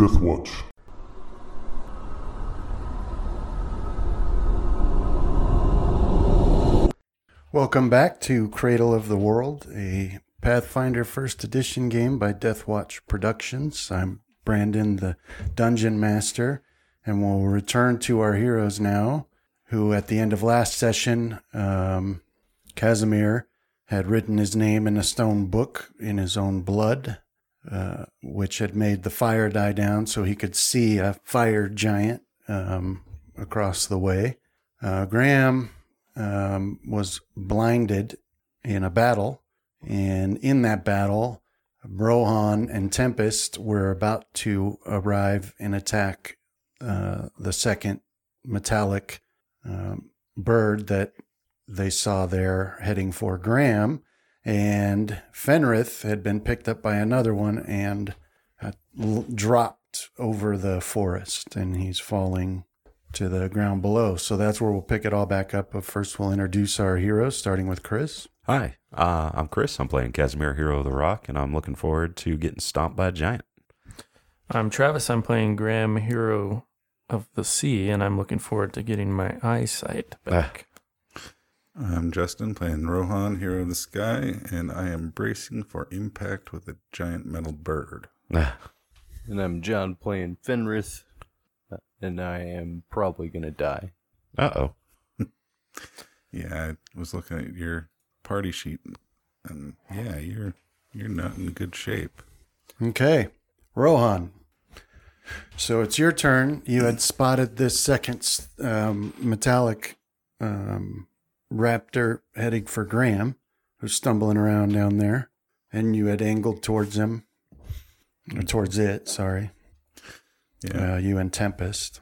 Death Watch. Welcome back to Cradle of the World, a Pathfinder First Edition game by Deathwatch Productions. I'm Brandon, the Dungeon Master, and we'll return to our heroes now, who at the end of last session, um, Casimir had written his name in a stone book in his own blood, uh, which had made the fire die down so he could see a fire giant um, across the way. Uh, Graham um, was blinded in a battle, and in that battle, Rohan and Tempest were about to arrive and attack uh, the second metallic um, bird that they saw there heading for Graham. And Fenrith had been picked up by another one and uh, l- dropped over the forest, and he's falling to the ground below. So that's where we'll pick it all back up. But first, we'll introduce our heroes, starting with Chris. Hi, uh, I'm Chris. I'm playing Casimir, Hero of the Rock, and I'm looking forward to getting stomped by a giant. I'm Travis. I'm playing Graham, Hero of the Sea, and I'm looking forward to getting my eyesight back. I'm Justin playing Rohan, Hero of the Sky, and I am bracing for impact with a giant metal bird. And I'm John playing Fenrith, uh, and I am probably going to die. Uh oh. Yeah, I was looking at your party sheet, and yeah, you're you're not in good shape. Okay, Rohan. So it's your turn. You had spotted this second um, metallic um, raptor heading for Graham, who's stumbling around down there, and you had angled towards him, or towards it. Sorry, Yeah, uh, you and Tempest.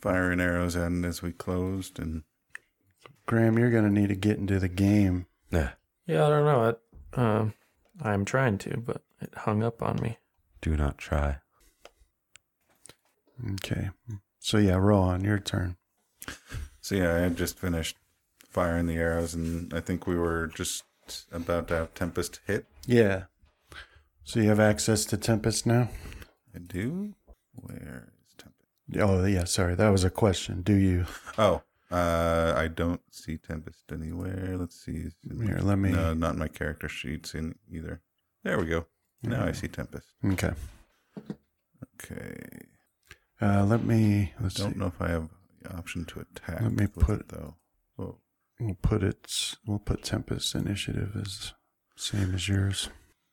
fire and arrows end as we closed, and Graham, you're going to need to get into the game. Nah, Yeah, I don't know. It, um, I'm trying to, but it hung up on me. do not try. Okay. So yeah, Rohan, your turn. so yeah, I had just finished firing the arrows, and I think we were just about to have Tempest hit. Yeah. So you have access to Tempest now? I do. Where is Tempest? Oh, yeah. Sorry, that was a question. Do you? Oh, uh, I don't see Tempest anywhere. Let's see. Here, let me- No, not in my character sheets in either. There we go. Now I see Tempest. Okay. Okay. Uh, let me. Let's Don't see. know if I have the option to attack. Let me put- it, though. Oh, We'll put it. We'll put Tempest initiative as same as yours.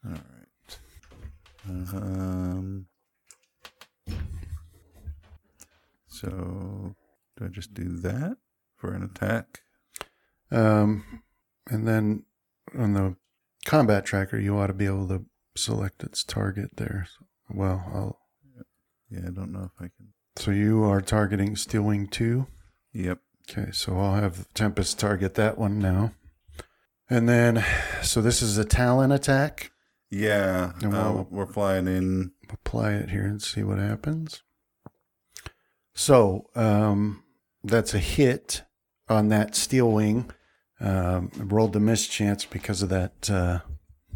all right. Um. So, do I just do that for an attack? Um, and then on the combat tracker, you ought to be able to select its target there. Well, I'll, Yeah, I don't know if I can. so you are targeting Steelwing two. Yep. Okay, so I'll have Tempest target that one now. And then, so this is a Talon attack. Yeah. And uh, we'll- we're flying in. Apply it here and see what happens. So um, that's a hit on that Steel Wing. Um, rolled the mischance because of that uh,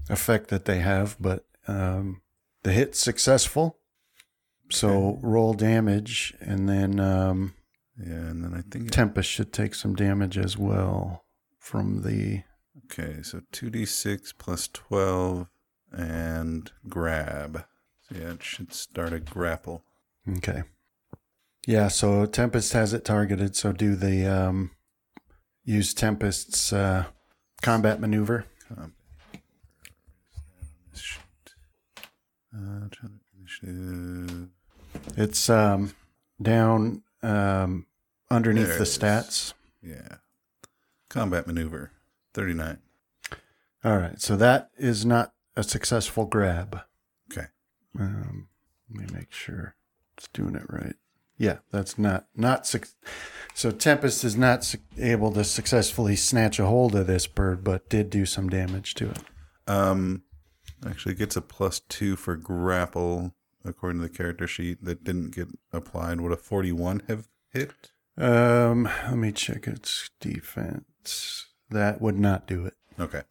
effect that they have, but um, the hit's successful. So roll damage, and then um, Yeah, and then I think. Tempest should take some damage as well from the. Okay, so 2d6 plus 12 and grab. So yeah, it should start a grapple. Okay. Yeah, so Tempest has it targeted. So do the um, use Tempest's uh, combat maneuver. Um. Uh, trying to initiative. It's um, down um, underneath There the stats. Yeah. Combat maneuver. 39. All right, so that is not a successful grab. Okay. Um, let me make sure it's doing it right. Yeah, that's not not suc so. Tempest is not su- able to successfully snatch a hold of this bird, but did do some damage to it. Um, actually gets a plus two for grapple according to the character sheet that didn't get applied. Would a 41 have hit? Um, let me check its defense. That would not do it. Okay.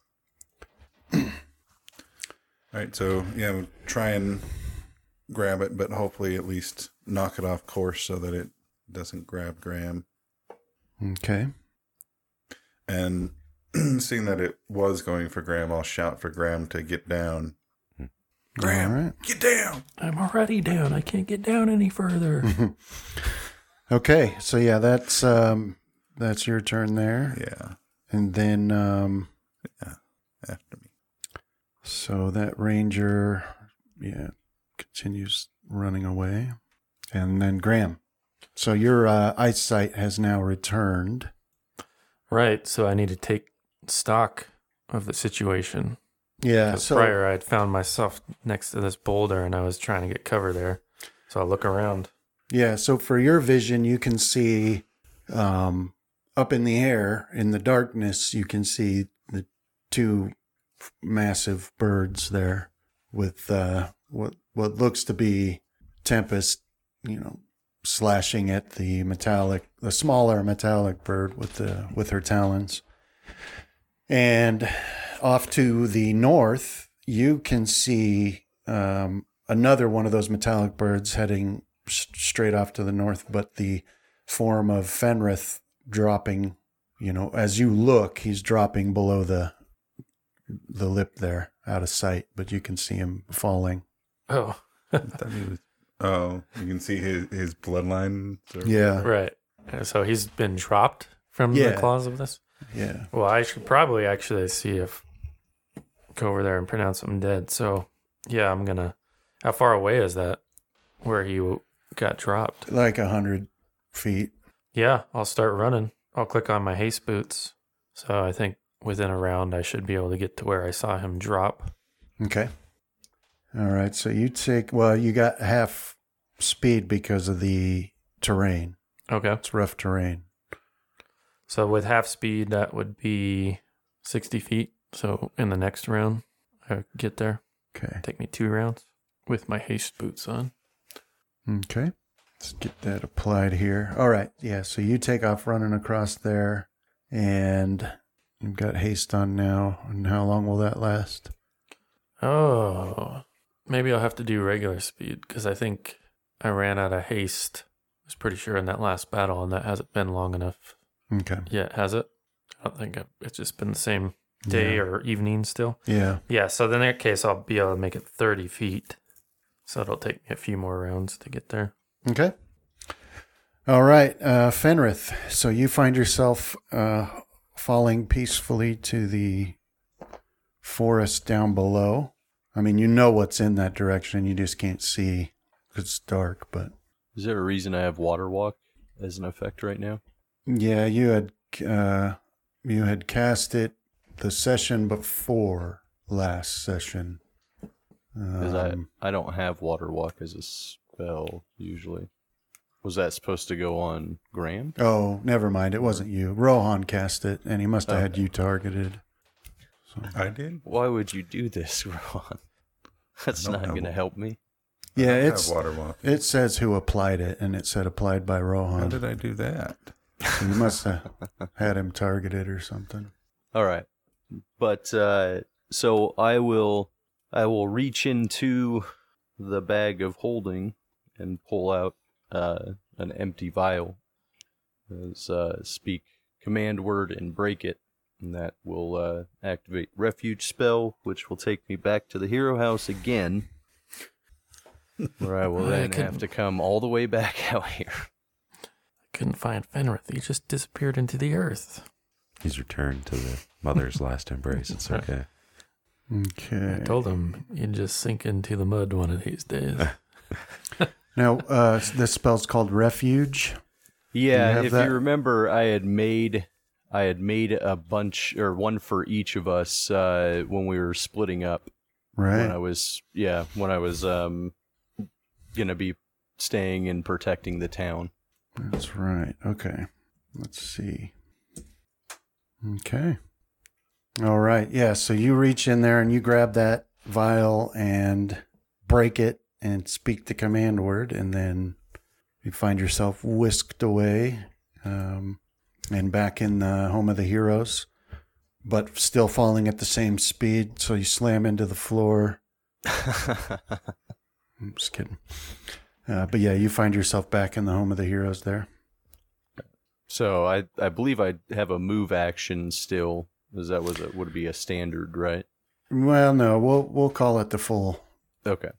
All right, so yeah, try and grab it, but hopefully at least knock it off course so that it doesn't grab Graham. Okay. And seeing that it was going for Graham, I'll shout for Graham to get down. Graham, All right. get down! I'm already down. I can't get down any further. Okay. So yeah, that's um that's your turn there. Yeah, And then um yeah, after me. so that ranger yeah continues running away. And then Graham. So your uh, eyesight has now returned. right. So I need to take stock of the situation. Yeah. So prior, I had found myself next to this boulder and I was trying to get cover there. So I look around. Yeah, so for your vision, you can see um, up in the air in the darkness. You can see the two massive birds there with uh, what what looks to be tempest. You know, slashing at the metallic, the smaller metallic bird with the with her talons. And off to the north, you can see um, another one of those metallic birds heading s- straight off to the north, but the form of Fenrith dropping, you know, as you look, he's dropping below the the lip there, out of sight, but you can see him falling. Oh, I thought he was. Oh, you can see his his bloodline. or- Yeah, right. So he's been dropped from Yeah. the claws of this? yeah. Well, I should probably actually see if go over there and pronounce him dead. So, yeah, I'm gonna. How far away is that? Where he got dropped? Like a hundred feet. Yeah, I'll start running. I'll click on my haste boots. So I think within a round, I should be able to get to where I saw him drop. Okay. All right. So you take well, you got half speed because of the terrain. Okay. It's rough terrain. So with half speed, that would be 60 feet. So in the next round, I get there. Okay. Take me two rounds with my haste boots on. Okay. Let's get that applied here. All right. Yeah. So you take off running across there and you've got haste on now. And how long will that last? Oh, maybe I'll have to do regular speed because I think I ran out of haste. I was pretty sure in that last battle, and that hasn't been long enough Okay. yet, has it? I don't think I've, it's just been the same day Yeah. or evening still. Yeah. Yeah, so in that case, I'll be able to make it 30 feet. So it'll take me a few more rounds to get there. Okay. All right. Uh, Fenrith. So you find yourself uh, falling peacefully to the forest down below. I mean, you know what's in that direction. You just can't see 'cause it's dark, but Is there a reason I have water walk as an effect right now? Yeah, you had uh, you had cast it the session before last session. Because Um, I I don't have water walk as a spell usually. Was that supposed to go on Graham? oh, never mind. It wasn't you. Rohan cast it, and he must have had you targeted. I did. Why would you do this, Rohan? That's don't going to help me. Yeah, I don't it's have water walk. it says who applied it, and it said applied by Rohan. How did I do that? So you must have had him targeted or something. All right, but uh, so I will I will reach into the bag of holding and pull out uh, an empty vial. As uh, speak command word and break it, and that will uh, activate refuge spell, which will take me back to the hero house again, where I will I then have couldn't- to come all the way back out here. I couldn't find Fenrith. He just disappeared into the earth. He's returned to the mother's last embrace. It's okay. Okay. I told him you'd just sink into the mud one of these days. Now, uh, this spell's called Refuge. Yeah, have if that? you remember, I had made I had made a bunch or one for each of us uh, when we were splitting up. Right. When I was yeah, when I was um gonna be staying and protecting the town. That's right. Okay. Let's see. Okay. All right. Yeah. So you reach in there and you grab that vial and break it and speak the command word, and then you find yourself whisked away um, and back in the home of the heroes, but still falling at the same speed. So you slam into the floor I'm just kidding. Uh, but yeah, you find yourself back in the home of the heroes there. So I I believe I have a move action still. Is that was it would be a standard, right? Well, no, we'll we'll call it the full Okay.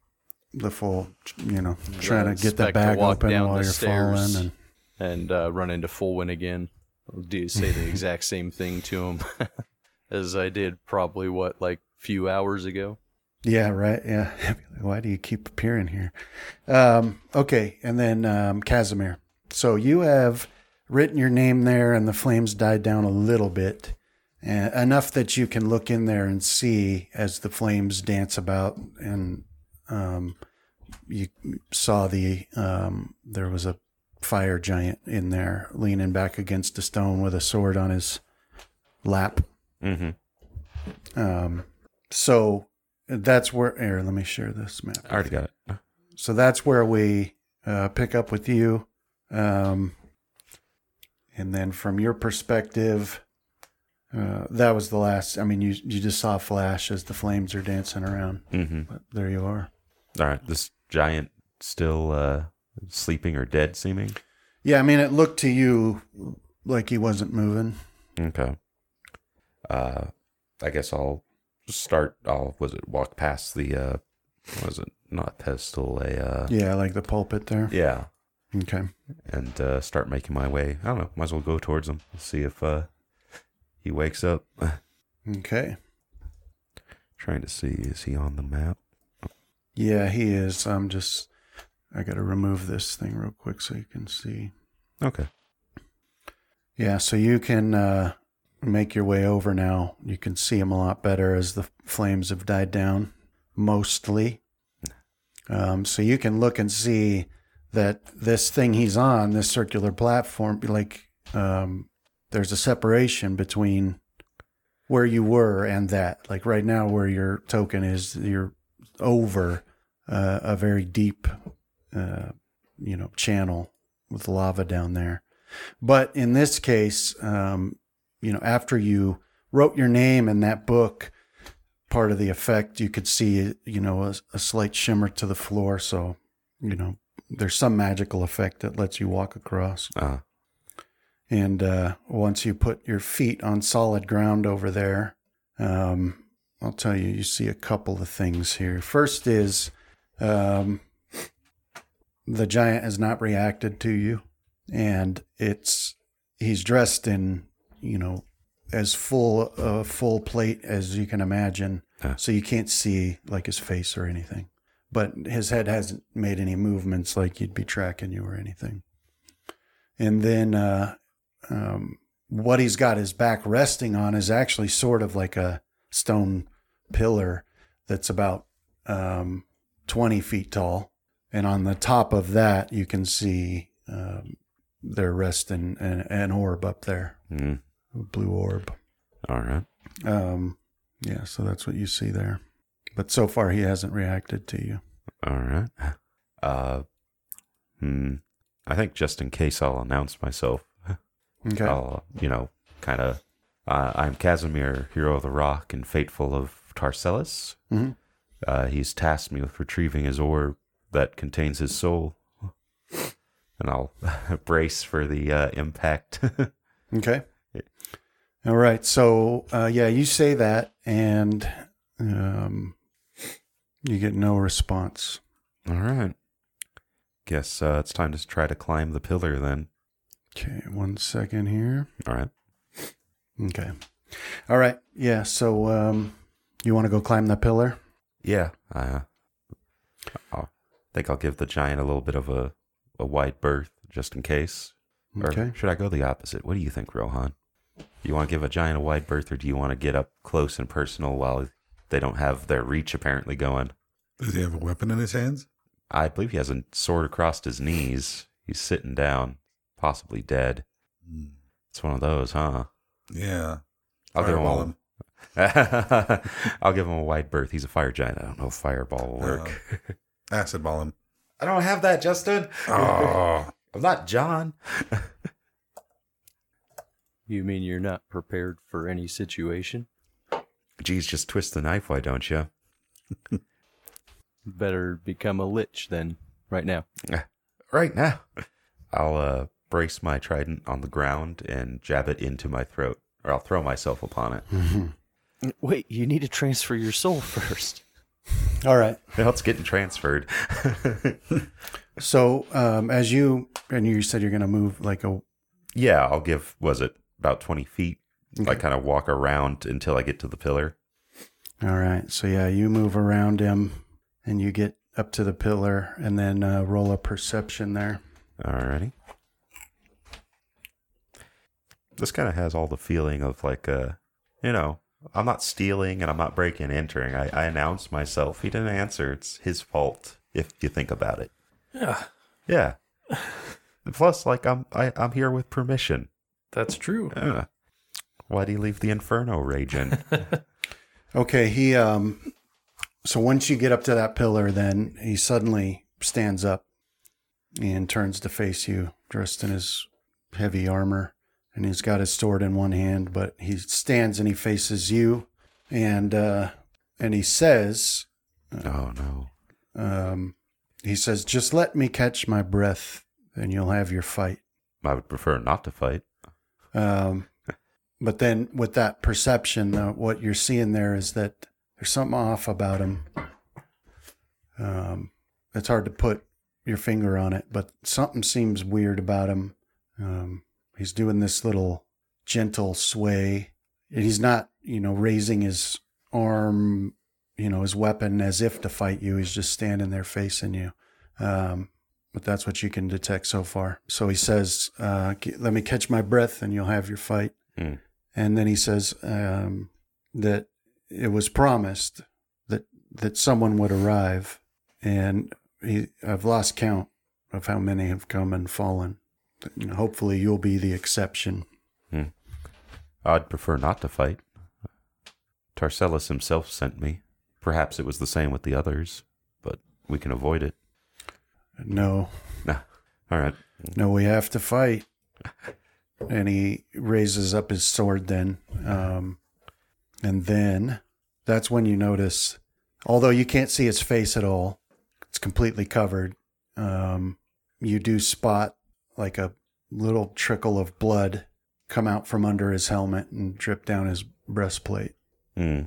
the full. You know, trying to get to bag open down while you're falling, and and uh, run into Fullwin again. I'll do say the exact same thing to him as I did probably what like few hours ago. yeah, right, yeah. Why do you keep appearing here? Um, okay, and then um, Casimir. So you have written your name there, and the flames died down a little bit, enough that you can look in there and see as the flames dance about, and um, you saw the um, there was a fire giant in there leaning back against a stone with a sword on his lap. Mm-hmm. Um, so that's where. Here, let me share this map. I already got it. So that's where we uh, pick up with you. Um, and then from your perspective, uh, that was the last. I mean, you you just saw a flash as the flames are dancing around. Mm-hmm. But there you are. All right. This giant still uh, sleeping or dead seeming? Yeah, I mean, it looked to you like he wasn't moving. Okay. Uh, I guess I'll start. I'll was it walk past the uh, was it not a pedestal a uh, Yeah, like the pulpit there. yeah, Okay. and uh, start making my way. I don't know. Might as well go towards him. See if uh, he wakes up. Okay. Trying to see is he on the map? Yeah, he is. I'm just. I got to remove this thing real quick so you can see. Okay. Yeah, so you can uh, make your way over now. You can see him a lot better as the flames have died down, mostly. Um, so you can look and see that this thing he's on, this circular platform, like um, there's a separation between where you were and that. Like right now, where your token is, you're over uh, a very deep, uh, you know, channel with lava down there. But in this case, um, you know, after you wrote your name in that book, part of the effect you could see, you know, a, a slight shimmer to the floor. So, you know, there's some magical effect that lets you walk across. Uh, And uh, once you put your feet on solid ground over there, um, I'll tell you, you see a couple of things here. First is um, the giant has not reacted to you, and it's he's dressed in you know as full a full plate as you can imagine, Huh. so you can't see like his face or anything. But his head hasn't made any movements like you'd be tracking you or anything. And then uh, um, what he's got his back resting on is actually sort of like a stone pillar that's about um, 20 feet tall. And on the top of that, you can see um, they're resting an, an orb up there, mm, a blue orb. all right. Um, yeah, so that's what you see there. But so far, he hasn't reacted to you. All right. Uh, hmm. I think just in case I'll announce myself. Okay. I'll, you know, kind of. Uh, I'm Casimir, hero of the rock and fateful of Tarcellus. Mhm. Uh, he's tasked me with retrieving his orb that contains his soul, and I'll brace for the uh, impact. Okay. All right. So, uh, yeah, you say that, and um, you get no response. All right. Guess uh, it's time to try to climb the pillar then. Okay, one second here. All right. Okay. All right. Yeah. So, um, you want to go climb the pillar? Yeah. I uh, I'll, think I'll give the giant a little bit of a, a wide berth just in case. Okay. Or should I go the opposite? What do you think, Rohan? You want to give a giant a wide berth, or do you want to get up close and personal while they don't have their reach apparently going? Does he have a weapon in his hands? I believe he has a sword across his knees. He's sitting down, possibly dead. Hmm. It's one of those, huh? Yeah. I'll Fireball give him. A, I'll give him a wide berth. He's a fire giant. I don't know if fireball will work. Acid ball him. I don't have that, Justin. Oh. I'm not John. You mean you're not prepared for any situation? Geez, just twist the knife, why don't you? better become a lich then, right now. Right now, I'll uh, brace my trident on the ground and jab it into my throat, or I'll throw myself upon it. Wait, you need to transfer your soul first. All right. Now it's getting transferred. So um, as you and you said you're going to move like a yeah, I'll give. Was it about twenty feet? I kind of walk around until I get to the pillar. All right. So yeah, you move around him and you get up to the pillar and then uh, roll a perception there. Alrighty. This kind of has all the feeling of like, uh, you know, I'm not stealing and I'm not breaking and entering. I, I announced myself. He didn't answer. It's his fault if you think about it. Yeah, Yeah. Plus, like, I'm I, I'm here with permission. that's true. Uh, why'd he leave the inferno raging? Okay, he um so once you get up to that pillar then he suddenly stands up and turns to face you dressed in his heavy armor and he's got his sword in one hand but he stands and he faces you and uh and he says oh no. um he says just let me catch my breath and you'll have your fight. I would prefer not to fight. Um, but then with that perception, uh, what you're seeing there is that there's something off about him. Um, it's hard to put your finger on it, but something seems weird about him. Um, he's doing this little gentle sway. And he's not, you know, raising his arm, you know, his weapon as if to fight you. He's just standing there facing you. Um, but that's what you can detect so far. So he says, uh, "Let me catch my breath, and you'll have your fight." Hmm. And then he says um, that it was promised that that someone would arrive, and he, I've lost count of how many have come and fallen. Know, hopefully, you'll be the exception. I'd prefer not to fight. Tarcellus himself sent me. Perhaps it was the same with the others, but we can avoid it. No, Nah. All right. no, we have to fight. And he raises up his sword then. Um, and then that's when you notice, although you can't see his face at all, it's completely covered. Um, you do spot like a little trickle of blood come out from under his helmet and drip down his breastplate. Hmm.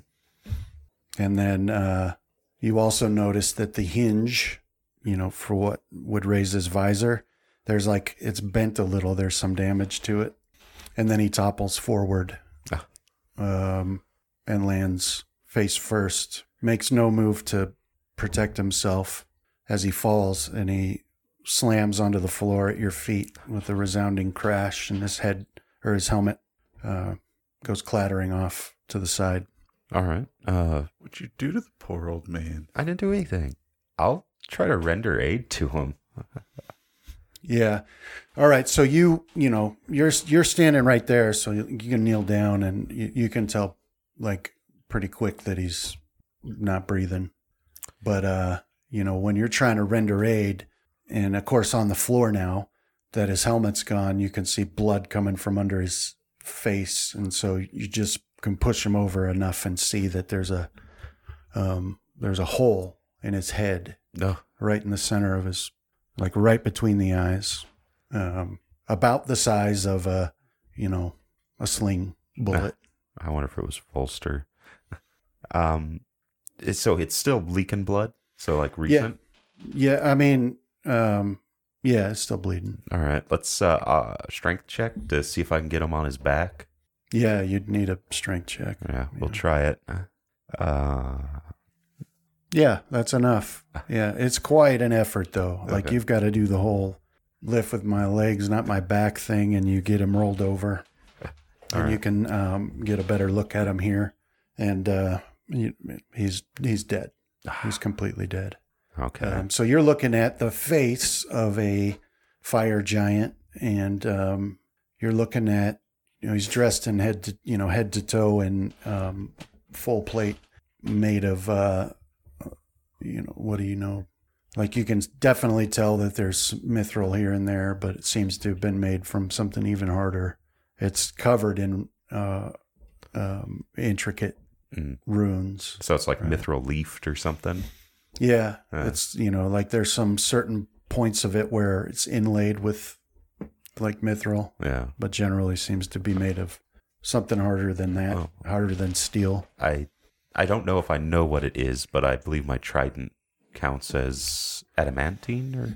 And then uh, you also notice that the hinge, you know, for what would raise his visor, there's like it's bent a little. There's some damage to it, and then he topples forward, Ah. um, and lands face first. Makes no move to protect himself as he falls, and he slams onto the floor at your feet with a resounding crash, and his head or his helmet uh, goes clattering off to the side. All right. Uh, What'd you do to the poor old man? I didn't do anything. I'll try to render aid to him. Yeah. All right. So you, you know, you're you're standing right there, so you, you can kneel down, and you, you can tell, like, pretty quick that he's not breathing. But uh, you know, when you're trying to render aid, and of course on the floor now that his helmet's gone, you can see blood coming from under his face, and so you just can push him over enough and see that there's a um, there's a hole in his head right in the center of his, like right between the eyes, um, about the size of a, you know, a sling bullet. I wonder if it was Volster. um, so it's still leaking blood. So like recent. Yeah. yeah, I mean, um, yeah, it's still bleeding. All right. Let's uh, uh strength check to see if I can get him on his back. Yeah, you'd need a strength check. Yeah, we'll try it. Uh, Yeah, that's enough. Yeah, it's quite an effort though. Like Okay. you've got to do the whole lift with my legs, not my back thing, and you get him rolled over, and you can um, get a better look at him here. And uh, he's he's dead. He's completely dead. Okay. Um, so you're looking at the face of a fire giant, and um, you're looking at you know he's dressed in head to you know head to toe in um, full plate made of uh, you know what do you know like you can definitely tell that there's mithril here and there, but it seems to have been made from something even harder. It's covered in uh, um, intricate Mm. runes. so it's like right. mithril leafed or something. Yeah, Yeah. it's you know like there's some certain points of it where it's inlaid with like mithril, Yeah. but generally seems to be made of something harder than that, Oh. harder than steel. I I don't know if I know what it is, but I believe my trident counts as adamantine or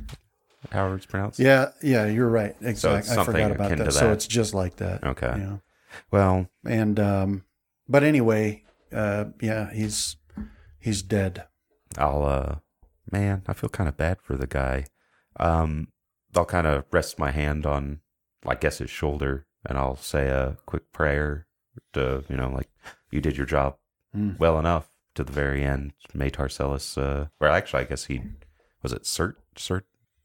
however it's pronounced. Yeah, yeah, you're right. Exactly. I forgot about akin that. So it's just like that. Okay. Yeah. Well, And um but anyway, uh yeah, he's he's dead. I'll uh man, I feel kind of bad for the guy. Um I'll kind of rest my hand on I guess his shoulder and I'll say a quick prayer to, you know, like you did your job Mm. well enough to the very end. May Tarcellus uh or actually I guess he was it Cert Cert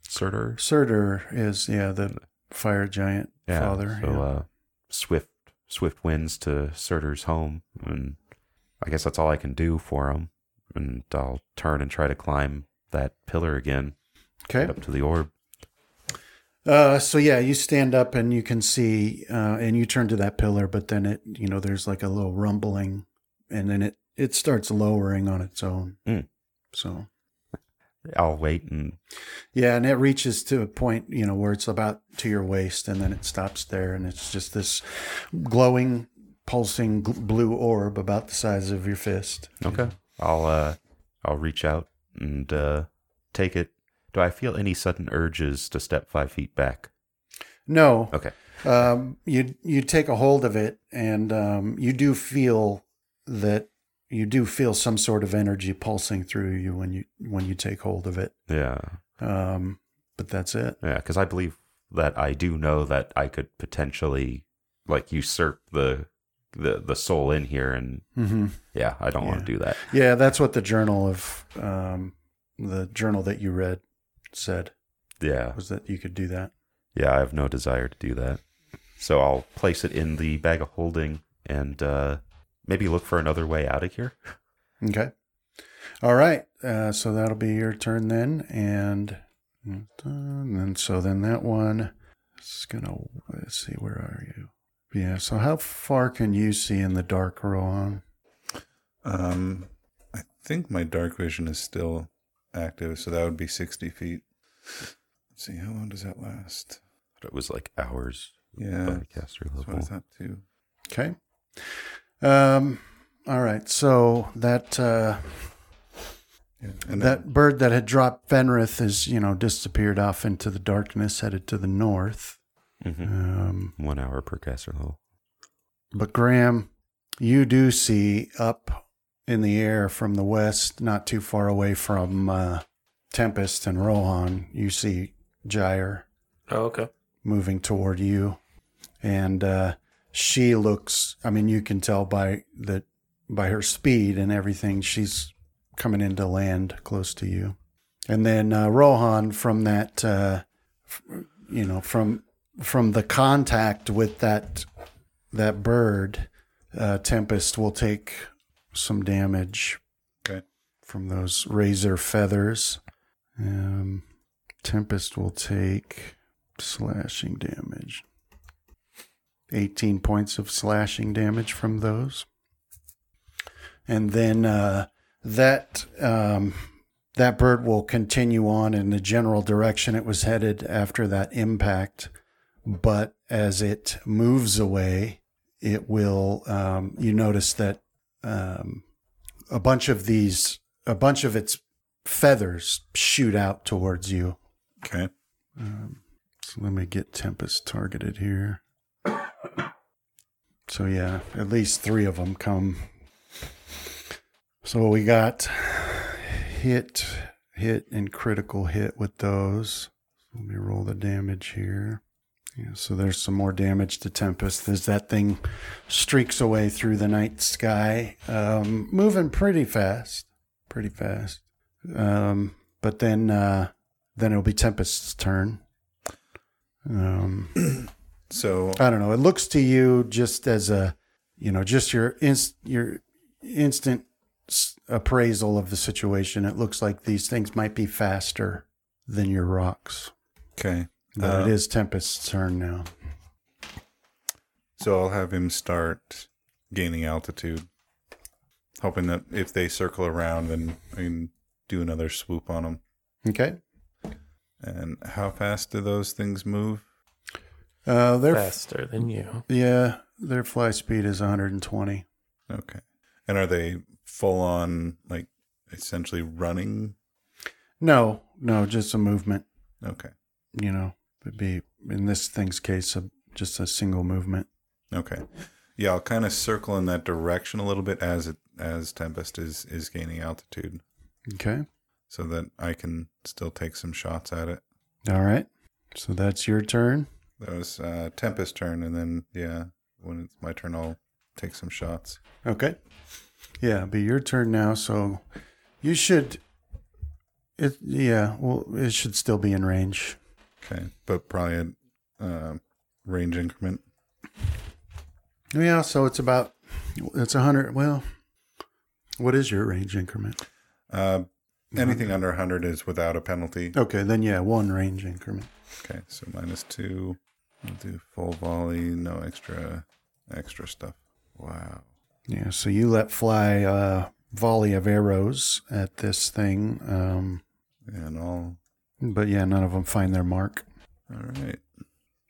Surtur? Surtur is yeah, the fire giant Yeah. father. So yeah. uh swift swift winds to Surtur's home and I guess that's all I can do for him. And I'll turn and try to climb that pillar again. okay. Up to the orb. Uh, so yeah, you stand up and you can see, uh, and you turn to that pillar, but then it, you know, there's like a little rumbling, and then it it starts lowering on its own. Mm. So I'll wait and yeah, and it reaches to a point, you know, where it's about to your waist, and then it stops there, and it's just this glowing, pulsing gl- blue orb about the size of your fist. okay. I'll uh I'll reach out and uh take it. Do I feel any sudden urges to step five feet back? No, Okay. um, you you take a hold of it, and um, you do feel that you do feel some sort of energy pulsing through you when you when you take hold of it. Yeah. Um, but that's it. Yeah, because I believe that I do know that I could potentially like usurp the the the soul in here and hmm yeah, I don't want to do that. Yeah, that's what the journal of um, the journal that you read said Yeah. was that you could do that. Yeah, I have no desire to do that. So I'll place it in the bag of holding and uh, maybe look for another way out of here. Okay. All right. Uh, so that'll be your turn then, and and then so then that one is gonna let's see where are you? Yeah. So how far can you see in the dark, Rohan? Um, I think my dark vision is still active, so that would be 60 feet. Let's see, how long does that last? But it was like hours Yeah, by caster that's what I level. thought too. Okay. Um. All right. So that uh, Yeah. And that bird that had dropped Fenrith is you know disappeared off into the darkness, headed to the north. Hmm Um. One hour per caster level. But Graham, you do see up in the air from the west, not too far away from uh, Tempest and Rohan, you see Gyre Oh, okay. moving toward you, and uh, she looks. I mean, you can tell by the by her speed and everything, she's coming into land close to you. And then uh, Rohan, from that, uh, f- you know, from from the contact with that that bird, uh, Tempest will take some damage Okay. from those razor feathers. Um, Tempest will take slashing damage. 18 points of slashing damage from those. And then uh, that um, that bird will continue on in the general direction it was headed after that impact. But as it moves away, it will. Um, you notice that um, a bunch of these, a bunch of its feathers shoot out towards you. Okay. Um, so let me get Tempest targeted here. So yeah, at least three of them come. So we got hit, hit, and critical hit with those. Let me roll the damage here. Yeah, so there's some more damage to Tempest as that thing streaks away through the night sky, um, moving pretty fast, pretty fast. Um, but then, uh, then it'll be Tempest's turn. Um, So I don't know. It looks to you just as a, you know, just your inst- your instant s- appraisal of the situation. It looks like these things might be faster than your rocs, okay. But Uh, it is Tempest's turn now. So I'll have him start gaining altitude, hoping that if they circle around, then I can do another swoop on them. Okay. And how fast do those things move? Uh, they're Faster than you. yeah, their fly speed is 120. Okay. And are they full on, like, essentially running? No, no, just a movement. Okay. You know, it'd be in this thing's case, a, just a single movement. Okay. Yeah, I'll kind of circle in that direction a little bit as it as Tempest is is gaining altitude, Okay. so that I can still take some shots at it. All right. So that's your turn. That was uh, Tempest turn, and then yeah, when it's my turn, I'll take some shots. Okay. Yeah, it'll be your turn now. So you should. It yeah. Well, it should still be in range. Okay, but probably a uh, range increment. Yeah. So it's about. It's a hundred. Well, what is your range increment? Uh, anything under 100 is without a penalty. Okay, then yeah, one range increment. Okay, so minus two. We'll do full volley, no extra extra stuff. Wow. Yeah. So you let fly a volley of arrows at this thing. Um, And all but yeah, none of them find their mark. all right.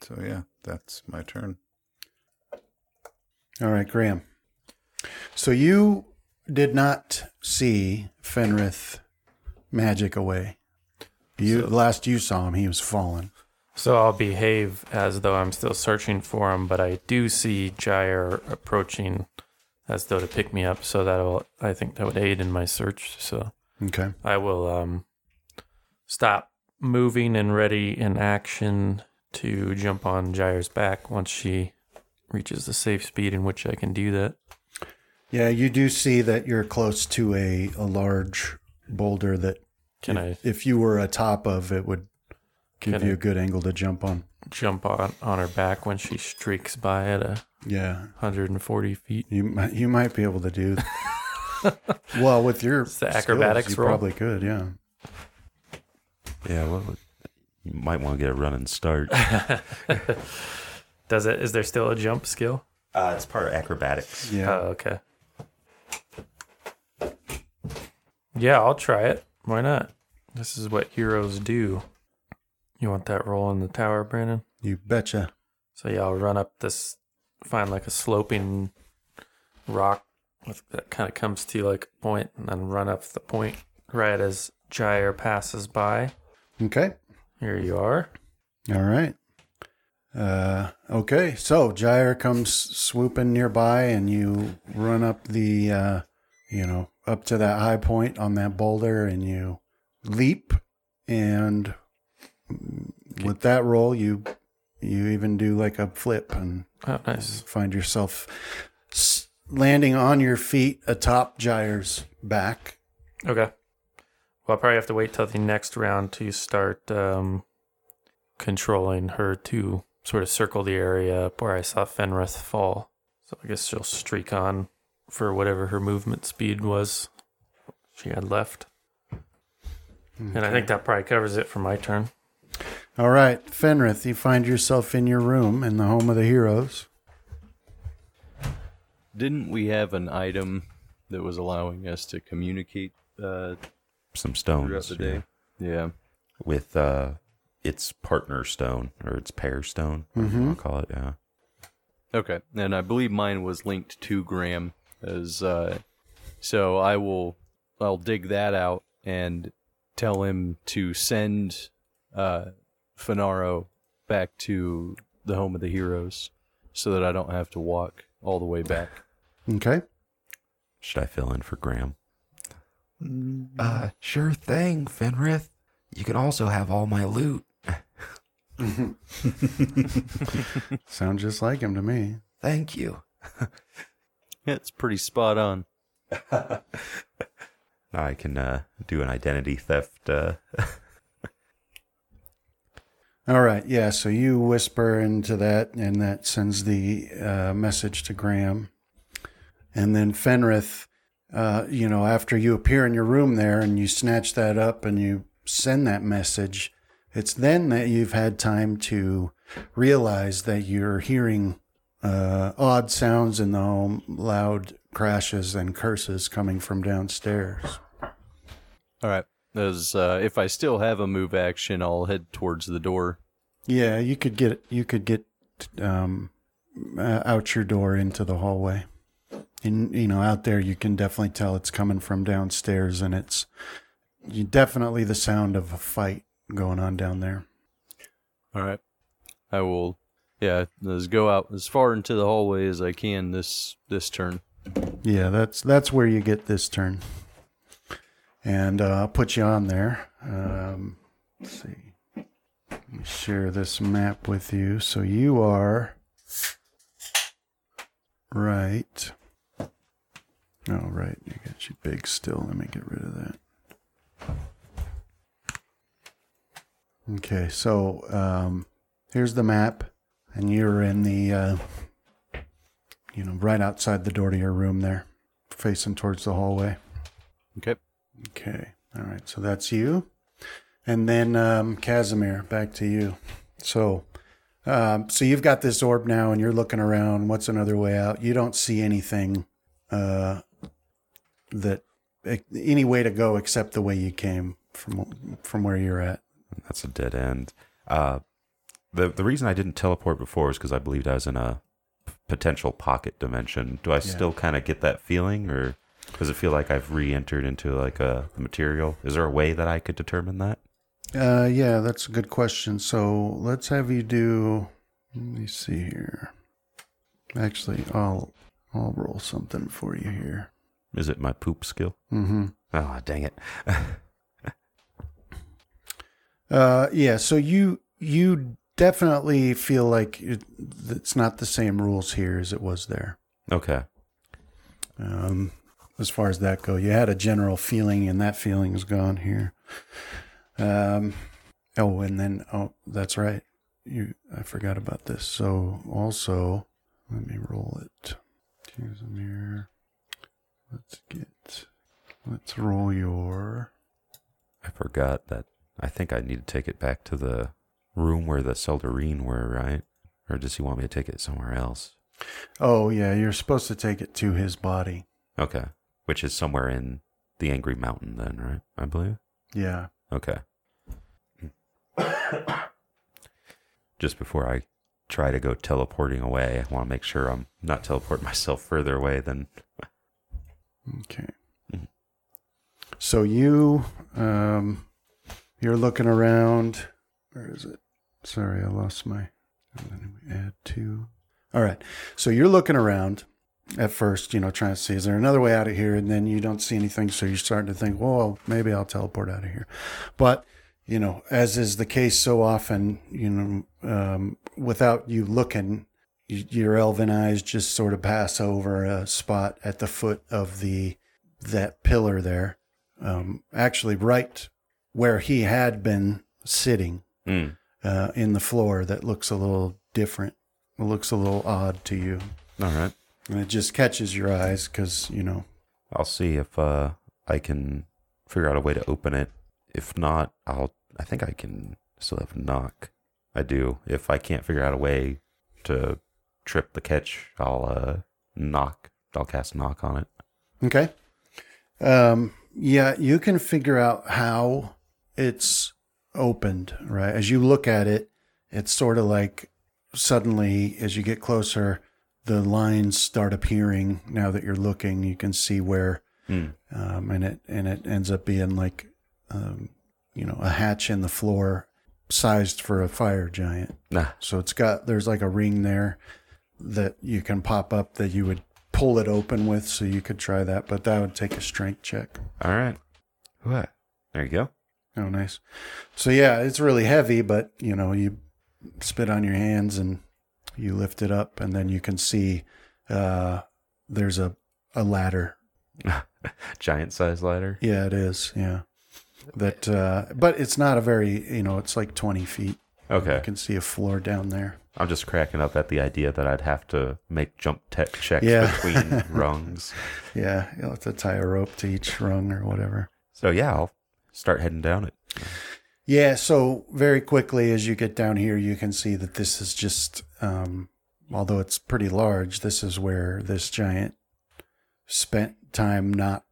So yeah, that's my turn. All right, Graham. So you did not see Fenrith magic away. You last you saw him, he was fallen. So I'll behave as though I'm still searching for him, but I do see Gyre approaching as though to pick me up. So that'll, I think that would aid in my search. So Okay. I will um, stop moving and ready in action to jump on Gyre's back once she reaches the safe speed in which I can do that. Yeah, you do see that you're close to a, a large boulder that Can if, I if you were atop of it would give you I- a good angle to jump on. jump on, on her back when she streaks by at a Yeah. 140 feet? You might you might be able to do well with your the acrobatics skills, you roll. probably could, yeah. Yeah, well, you might want to get a running start. Does it? Is there still a jump skill? Uh, it's part of acrobatics. Yeah. Oh, okay. Yeah, I'll try it. Why not? This is what heroes do. You want that roll in the tower, Brandon? you betcha. So yeah, I'll run up this, find like a sloping rock that kind of comes to like a point, and then run up the point right as Gyre passes by. Okay. Here you are. All right. Uh, okay, so Gyre comes swooping nearby, and you run up the, uh, you know, up to that high point on that boulder, and you leap, and with that roll, you you even do like a flip and Oh, nice. find yourself landing on your feet atop Gyre's back. Okay. Well, I'll probably have to wait till the next round to start um, controlling her to sort of circle the area up where I saw Fenrith fall. So I guess she'll streak on for whatever her movement speed was she had left. And I think that probably covers it for my turn. All right, Fenrith, you find yourself in your room in the home of the heroes. Didn't we have an item that was allowing us to communicate uh, Some throughout stones the day? Yeah. with uh, its partner stone or its pair stone. I'll call it. Yeah. Okay, and I believe mine was linked to Graham as uh, so I will I'll dig that out and tell him to send uh, Finaro back to the home of the heroes so that I don't have to walk all the way back. Okay. Should I fill in for Graham? Uh, sure thing, Fenrith. You can also have all my loot. Sounds just like him to me. Thank you. It's pretty spot on. Now I can uh, do an identity theft. Uh, All right. Yeah. So you whisper into that, and that sends the uh, message to Graham. And then Fenrith, uh, you know, after you appear in your room there and you snatch that up and you send that message, it's then that you've had time to realize that you're hearing uh, odd sounds in the home, loud crashes and curses coming from downstairs. All right. As uh, if I still have a move action, I'll head towards the door. Yeah, you could get you could get um, uh, out your door into the hallway, and you know out there you can definitely tell it's coming from downstairs, and it's you definitely the sound of a fight going on down there. All right. I will. Yeah, let's go out as far into the hallway as I can this this turn. Yeah, that's that's where you get this turn, and uh, I'll put you on there. Um, let's see. Let me share this map with you. So you are right. Oh, right. You got you big still. Let me get rid of that. Okay, so um, here's the map, and you're in the, uh, you know, right outside the door to your room there, facing towards the hallway. Okay. Okay. All right. So that's you. And then um, Casimir, back to you. So, um, so you've got this orb now, and you're looking around. What's another way out? You don't see anything uh, that any way to go except the way you came from from where you're at. That's a dead end. Uh, the the reason I didn't teleport before is because I believed I was in a potential pocket dimension. Do I still kind of get that feeling, or does it feel like I've re-entered into like a material? Is there a way that I could determine that? Uh, yeah, that's a good question. So let's have you do. Let me see here. Actually, I'll I'll roll something for you here. Is it my poop skill? Mm-hmm. Oh, dang it! Uh, yeah. So you you definitely feel like it, it's not the same rules here as it was there. okay. Um, as far as that go, you had a general feeling, and that feeling is gone here. Um, oh, and then oh, that's right. You, I forgot about this. So also, let me roll it. Here's a mirror. Let's get. Let's roll your. I forgot that. I think I need to take it back to the room where the Seldarine were, right? Or does he want me to take it somewhere else? Oh yeah, you're supposed to take it to his body. Okay. Which is somewhere in the Angry Mountain, then, right? I believe. Yeah. Okay. Just before I try to go teleporting away, I want to make sure I'm not teleporting myself further away than. Okay. Mhm. So you, um, you're looking around. Where is it? Sorry, I lost my. and then we add two. All right. So you're looking around at first, you know, trying to see is there another way out of here, and then you don't see anything, so you're starting to think, well, maybe I'll teleport out of here. But you know, as is the case so often, you know, um, without you looking, your elven eyes just sort of pass over a spot at the foot of the that pillar there, um, actually right where he had been sitting Mm. uh, in the floor. That looks a little different. It looks a little odd to you, All right. and it just catches your eyes because you know. I'll see if uh, I can figure out a way to open it. If not, I'll. I think I can still have knock. I do. If I can't figure out a way to trip the catch, I'll uh, knock. I'll cast knock on it. Okay. Um, yeah, you can figure out how it's opened, right? As you look at it, it's sort of like suddenly, as you get closer, the lines start appearing. Now that you're looking, you can see where, Mm. um, and it and it ends up being like, um, you know, a hatch in the floor, sized for a fire giant. Nah. So it's got there's like a ring there that you can pop up that you would pull it open with, so you could try that, but that would take a strength check. All right. What? There you go. Oh, nice. So yeah, it's really heavy, but you know, you spit on your hands and you lift it up, and then you can see uh, there's a a ladder. Giant size ladder. Yeah, it is. Yeah, that, uh, but it's not a very you know, it's like twenty feet. You Okay. can see a floor down there. I'm just cracking up at the idea that I'd have to make jump tech checks Yeah. between rungs. Yeah, you'll have to tie a rope to each rung or whatever. So yeah, I'll start heading down it. Yeah, so very quickly as you get down here, you can see that this is just, um, although it's pretty large, this is where this giant spent time not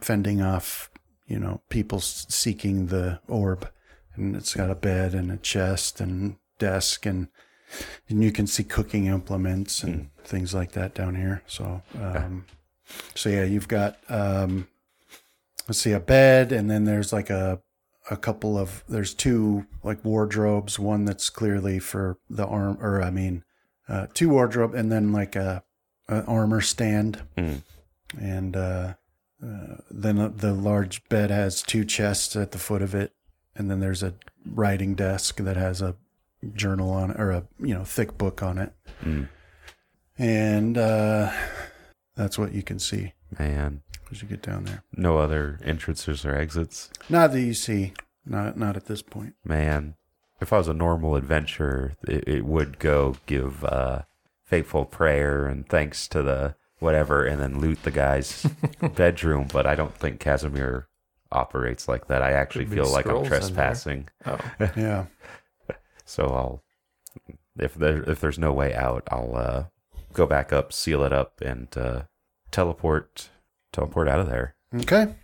fending off you know people seeking the orb, and it's got a bed and a chest and desk and and you can see cooking implements and things like that down here. So, um, so yeah, you've got um, let's see a bed, and then there's like a a couple of there's two like wardrobes. One that's clearly for the arm, or I mean, uh, two wardrobe, and then like a, a armor stand, Mm. and uh, uh, then the large bed has two chests at the foot of it, and then there's a writing desk that has a journal on it or a you know thick book on it, Mm. and uh, that's what you can see Man, as you get down there. no other entrances or exits. Not that you see, not not at this point. Man, if I was a normal adventurer, it, it would go give uh, faithful prayer and thanks to the whatever, and then loot the guy's bedroom. But I don't think Casimir operates like that. I actually feel like I'm scrolls in there. trespassing. Oh, Yeah. So I'll, if there if there's no way out, I'll uh, go back up, seal it up, and uh, teleport teleport out of there. Okay.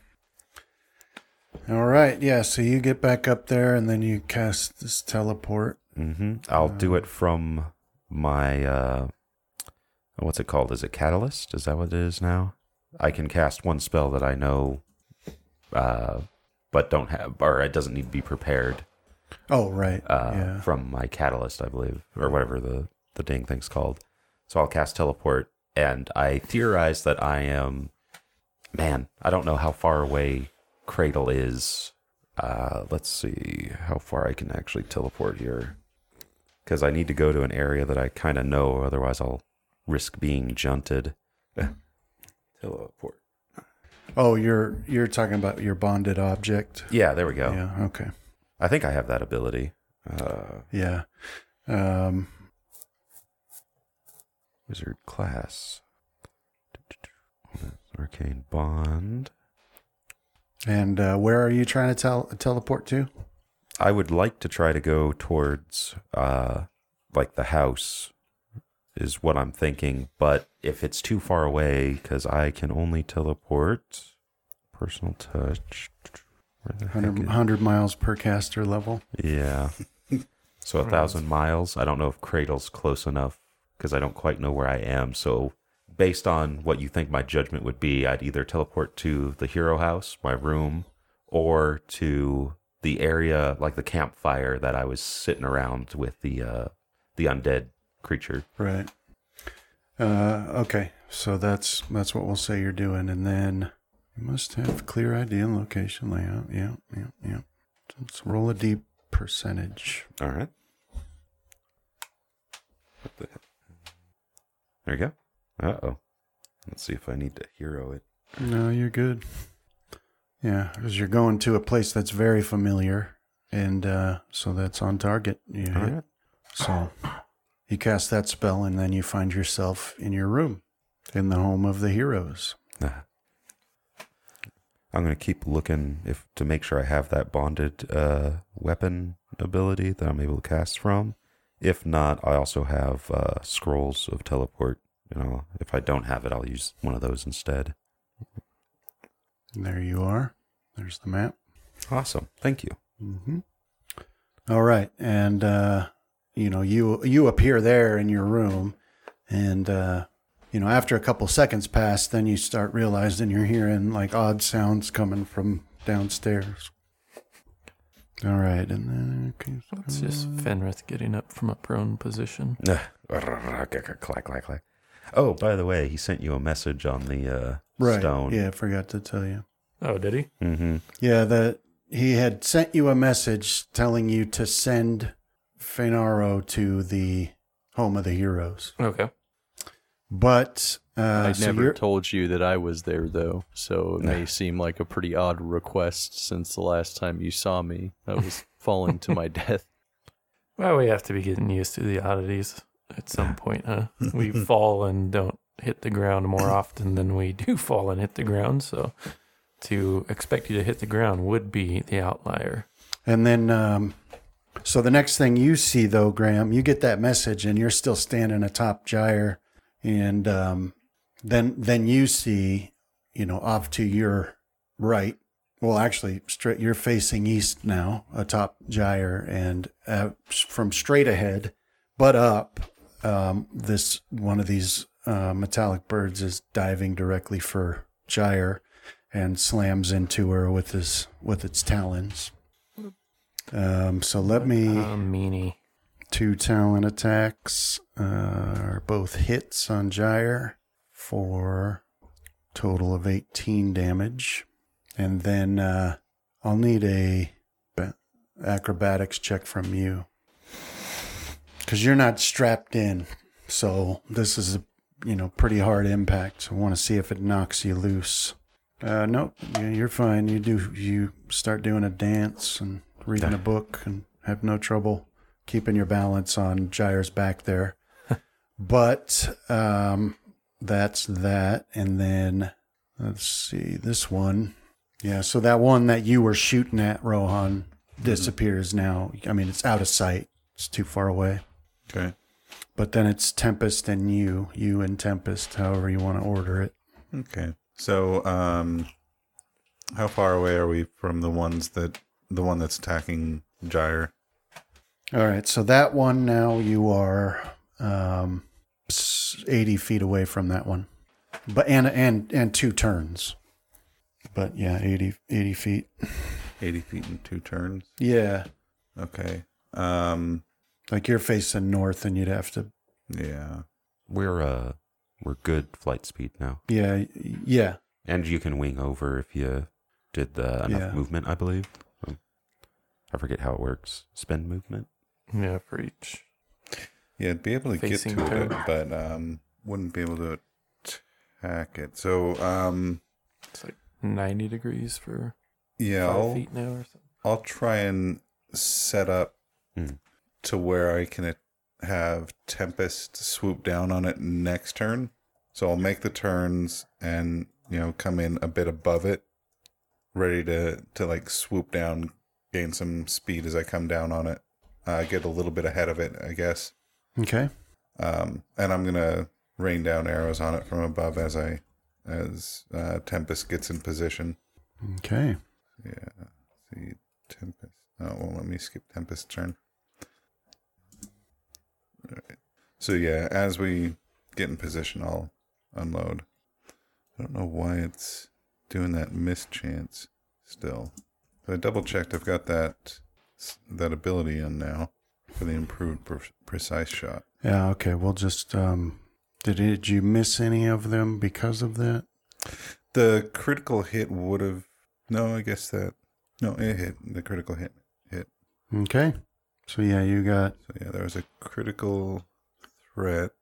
All right. Yeah. So you get back up there, and then you cast this teleport. hmm I'll do it from my uh, what's it called? Is it Catalyst? Is that what it is now? I can cast one spell that I know, uh, but don't have, or it doesn't need to be prepared Oh, right. uh, yeah. from my Catalyst, I believe, or whatever the the dang thing's called. So I'll cast teleport, and I theorize that I am. Man, I don't know how far away Cradle is. Uh, let's see how far I can actually teleport here, because I need to go to an area that I kind of know. Otherwise, I'll risk being junted. teleport. Oh, you're you're talking about your bonded object. Yeah, there we go. Yeah. Okay. I think I have that ability. Uh, Yeah. Um. Wizard class. Arcane bond. And uh, where are you trying to tel- teleport to? I would like to try to go towards uh like the house is what I'm thinking, but if it's too far away cuz I can only teleport personal touch where the heck 100, is- 100 miles per caster level. Yeah. So a thousand miles. I don't know if Cradle's close enough because I don't quite know where I am. So based on what you think my judgment would be, I'd either teleport to the hero house, my room, or to the area like the campfire that I was sitting around with the uh, the undead creature. Right. Uh, okay. So that's that's what we'll say you're doing, and then you must have clear idea and location layout. Yeah, yeah, yeah. Let's roll a deep percentage. All right. What the heck? There you go. Uh oh. Let's see if I need to hero it. No, you're good. Yeah, because you're going to a place that's very familiar, and uh, so that's on target. You All right. So you cast that spell, and then you find yourself in your room, in the home of the heroes. I'm gonna keep looking if to make sure I have that bonded uh, weapon ability that I'm able to cast from. If not, I also have uh, scrolls of teleport. You know, if I don't have it, I'll use one of those instead. And there you are. There's the map. Awesome, thank you. Mm-hmm. All right, and uh, you know you you appear there in your room, and uh, you know after a couple seconds pass, then you start realizing you're hearing like odd sounds coming from downstairs. All right, and then okay, it's just Fenrith getting up from a prone position. clack clack clack. Oh, by the way, he sent you a message on the uh, right. stone. Yeah, I forgot to tell you. Oh, did he? Mm-hmm. Yeah, that he had sent you a message telling you to send Fenaro to the home of the heroes, Okay. but uh, I so never you're- told you that I was there, though, so it may seem like a pretty odd request since the last time you saw me. I was falling to my death. Well, we have to be getting used to the oddities at some point, huh? We fall and don't hit the ground more often than we do fall and hit the ground. So to expect you to hit the ground would be the outlier. And then, um, so the next thing you see, though, Graham, you get that message, and you're still standing atop Gyre, and um, then then you see, you know, off to your right, well, actually, straight. You're facing east now, atop Gyre, and uh, from straight ahead, but up. Um, this one of these uh, metallic birds is diving directly for Gyre, and slams into her with his with its talons. Um, so let me Oh, meanie. two talon attacks uh, are both hits on Gyre for total of 18 damage. And then uh, I'll need a ba- acrobatics check from you. Because you're not strapped in. So this is a you know pretty hard impact. I want to see if it knocks you loose. Uh, nope, you- you're fine. You do you start doing a dance and reading a book and have no trouble keeping your balance on Gyre's back there. but um, that's that. And then let's see this one. Yeah, so that one that you were shooting at, Rohan, disappears now. I mean, it's out of sight. It's too far away. Okay. But then it's Tempest and you, you and Tempest, however you want to order it. Okay. So, um, how far away are we from the ones that the one that's attacking Gyre? All right, so that one now you are um, 80 feet away from that one. But and and and two turns. But yeah, 80 80 feet. Eighty feet in two turns. Yeah. Okay. Um. Like you're facing north and you'd have to Yeah. We're uh we're good flight speed now, yeah, yeah. and you can wing over if you did the enough Yeah. movement. I believe. I forget how it works. Spend movement. Yeah, for each. Yeah, I'd be able to Facing get to turn. it, but um, wouldn't be able to attack it. So, um, It's like 90 degrees for yeah, five I'll, feet now or something. I'll try and set up Hmm. to where I can have Tempest swoop down on it next turn. So I'll make the turns and you know come in a bit above it, ready to to like swoop down, gain some speed as I come down on it. Uh, get a little bit ahead of it, I guess. Okay. Um, and I'm gonna rain down arrows on it from above as I as uh, Tempest gets in position. Okay. Yeah. See Tempest. Oh, it won't let me skip Tempest's turn. All right. So yeah, as we get in position, I'll unload. I don't know why it's doing that miss chance still. I double checked. I've got that that ability in now for the improved pre- precise shot. Yeah, okay. We'll just um did did you miss any of them because of that? The critical hit would have. No, I guess that. No, it hit. The critical hit hit. Okay. So yeah, you got So yeah, there was a critical threat.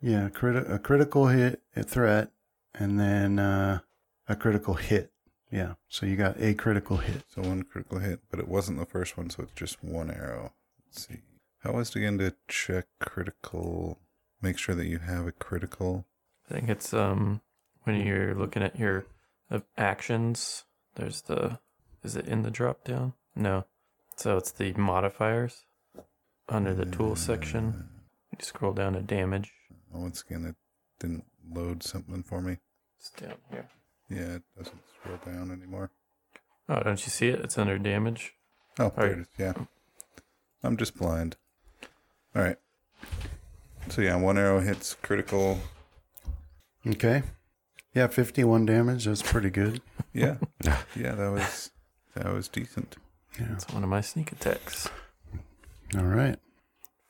yeah, criti- a critical hit, a threat, and then uh a critical hit. Yeah. So you got a critical hit. So one critical hit, but it wasn't the first one, so it's just one arrow. Let's see. How was it again to check critical? Make sure that you have a critical. I think it's um when you're looking at your uh, actions. There's the is it in the drop down? No. So it's the modifiers under the tool section. You scroll down to damage. Oh, once again, it didn't load something for me. It's down here. Yeah, it doesn't scroll down anymore. Oh, don't you see it? It's under damage. Oh, there Alright. it is. Yeah. I'm just blind. All right. So yeah, one arrow hits critical. Okay. Yeah, 51 damage. That's pretty good. Yeah. yeah, that was that was decent. Yeah. It's one of my sneak attacks All right.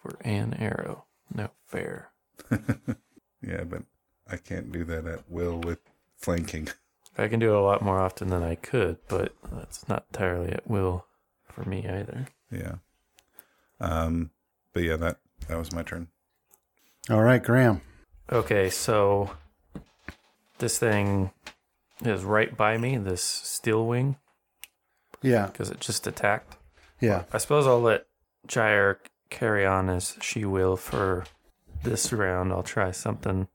for an arrow. No fair. Yeah, but I can't do that at will with flanking. I can do it a lot more often than I could, but that's not entirely at will for me either. Yeah. Um but yeah, that that was my turn. All right, Graham. Okay, so this thing is right by me, this steel wing, Yeah. because it just attacked. Yeah. I suppose I'll let Gyre carry on as she will for this round. I'll try something,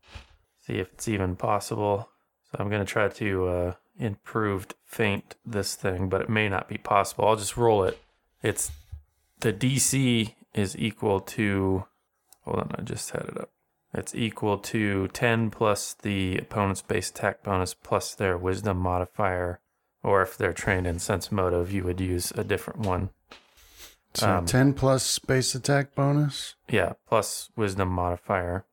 see if it's even possible. So I'm going to try to uh, improved feint this thing, but it may not be possible. I'll just roll it. It's the DC is equal to. Hold on, I just had it up. It's equal to 10 plus the opponent's base attack bonus plus their wisdom modifier or if they're trained in sense motive, you would use a different one. So Um, 10 plus base attack bonus. Yeah, plus wisdom modifier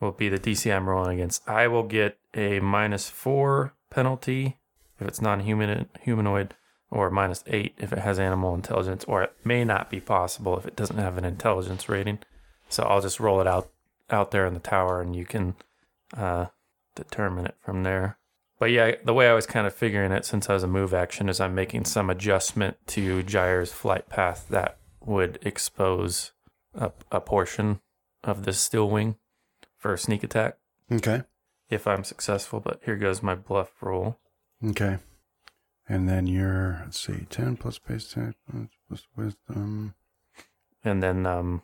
will be the DC I'm rolling against. I will get a minus four penalty if it's non-human humanoid, or minus eight if it has animal intelligence, or it may not be possible if it doesn't have an intelligence rating. So I'll just roll it out out there in the tower, and you can uh, determine it from there. But yeah, the way I was kind of figuring it, since I was a move action, is I'm making some adjustment to Gyre's flight path that would expose a, a portion of the steel wing for a sneak attack Okay. if I'm successful. But here goes my bluff roll. Okay. And then you're, let's see, 10 plus space attack plus- wisdom. And then um,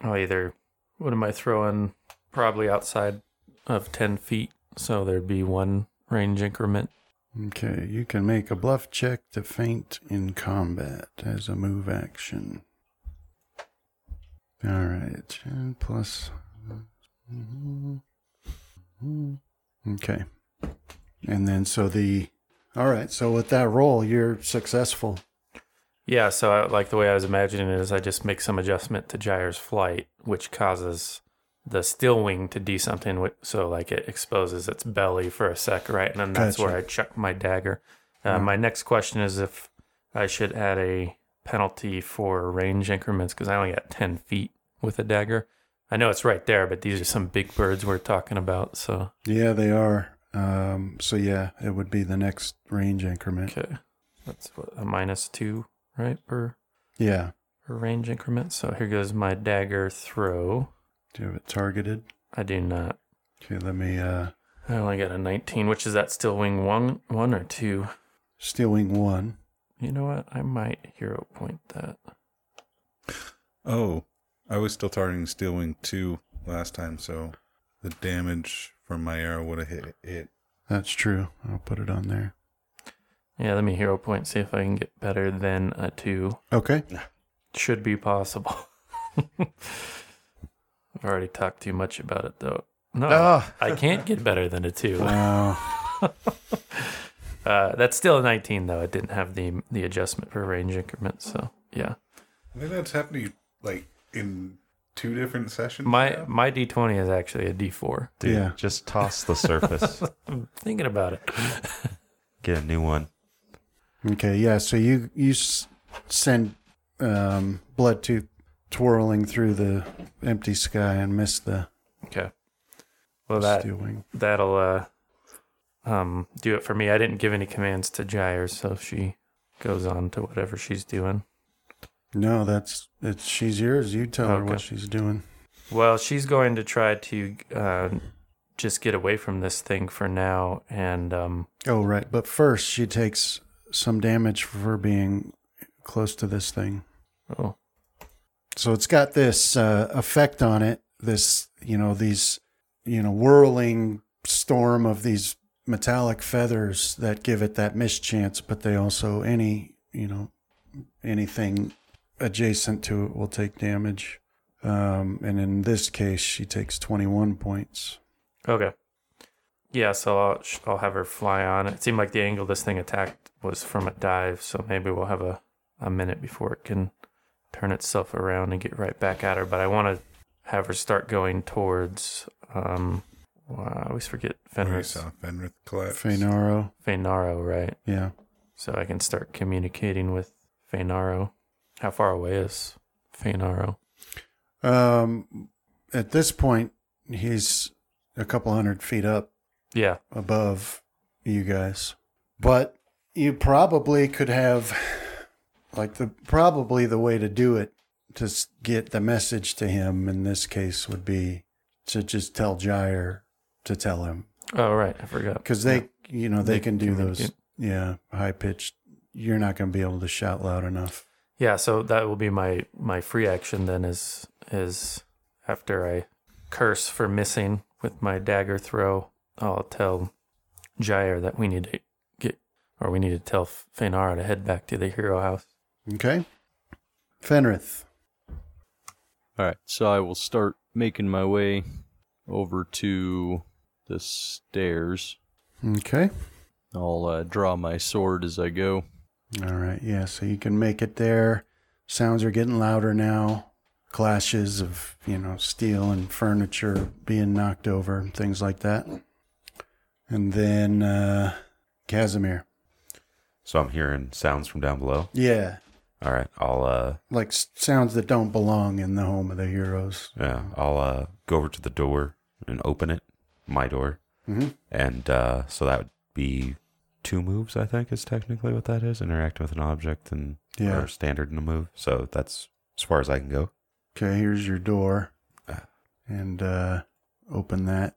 I'll either, what am I throwing? Probably outside of 10 feet. So there'd be one range increment. Okay. You can make a bluff check to feint in combat as a move action. All right. 10 plus. Okay. And then so the. All right. So with that roll, you're successful. Yeah, so I, like the way I was imagining it is I just make some adjustment to Gyre's flight, which causes the steel wing to do something. With, so like it exposes its belly for a sec, right? And then that's Gotcha. where I chuck my dagger. Uh, Yeah. My next question is if I should add a penalty for range increments because I only got 10 feet with a dagger. I know it's right there, but these are some big birds we're talking about. So, Yeah, they are. Um, so yeah, it would be the next range increment. okay. That's what, a minus two, right? Per, Yeah. per range increment. So here goes my dagger throw. Do you have it targeted? I do not. Okay, let me uh I only got a 19, which is that steel wing one, one or two? steel wing one. You know what? I might hero point that. Oh, I was still targeting Steel Wing 2 last time, so the damage from my arrow would have hit it. That's true. I'll put it on there. Yeah, let me hero point, see if I can get better than a two. Okay. Should be possible. I've already talked too much about it, though. No, Ah. I can't get better than a two. Wow. Uh, that's still a 19, though. It didn't have the the adjustment for range increment, so yeah. I think that's happening like in two different sessions. My now. my D20 is actually a D4. Dude, Yeah. just toss the surface. I'm thinking about it. Get a new one. okay. Yeah. So you you send um, blood tooth twirling through the empty sky and miss the Okay. Well, that steel wing. that'll uh um do it for me. I didn't give any commands to Gyre, so she goes on to whatever she's doing. No, that's it's. She's yours. You tell her Okay. what she's doing. Well, she's going to try to uh, just get away from this thing for now, and um Oh, right. But first, she takes some damage for being close to this thing. oh So it's got this uh, effect on it. This, you know, these, you know, whirling storm of these metallic feathers that give it that miss chance, but they also any, you know, anything adjacent to it will take damage. Um, and in this case, she takes 21 points. okay. Yeah, so I'll I'll have her fly on. It seemed like the angle this thing attacked was from a dive, so maybe we'll have a a minute before it can turn itself around and get right back at her. But I want to have her start going towards. Um, wow, I always forget Where you Fenris. saw Fenrith collapse. Fenaro. Fenaro, right? Yeah. So I can start communicating with Fenaro. How far away is Fenaro? Um, at this point, he's a couple hundred feet up Yeah. above you guys. But you probably could have, like, the probably the way to do it to get the message to him in this case would be to just tell Gyre to tell him. Oh, right. I forgot. Because they, you know, they, They can do those, yeah, high pitched. You're not going to be able to shout loud enough. Yeah. So that will be my my free action then. Is is after I curse for missing with my dagger throw, I'll tell Gyre that we need to get, or we need to tell Fenaro to head back to the hero house. Okay. Fenrith. All right, so I will start making my way over to the stairs. Okay. I'll uh, draw my sword as I go. All right, yeah, so you can make it there. Sounds are getting louder now. Clashes of, you know, steel and furniture being knocked over and things like that. And then uh Casimir. So I'm hearing sounds from down below. Yeah, All right, I'll uh like s- sounds that don't belong in the home of the heroes. yeah, I'll uh go over to the door and open it, my door, Mhm. and uh so that would be two moves. I think is technically what that is. Interacting with an object and Yeah. or standard in a move. So that's as far as I can go. Okay, here's your door. Ah. And uh open that.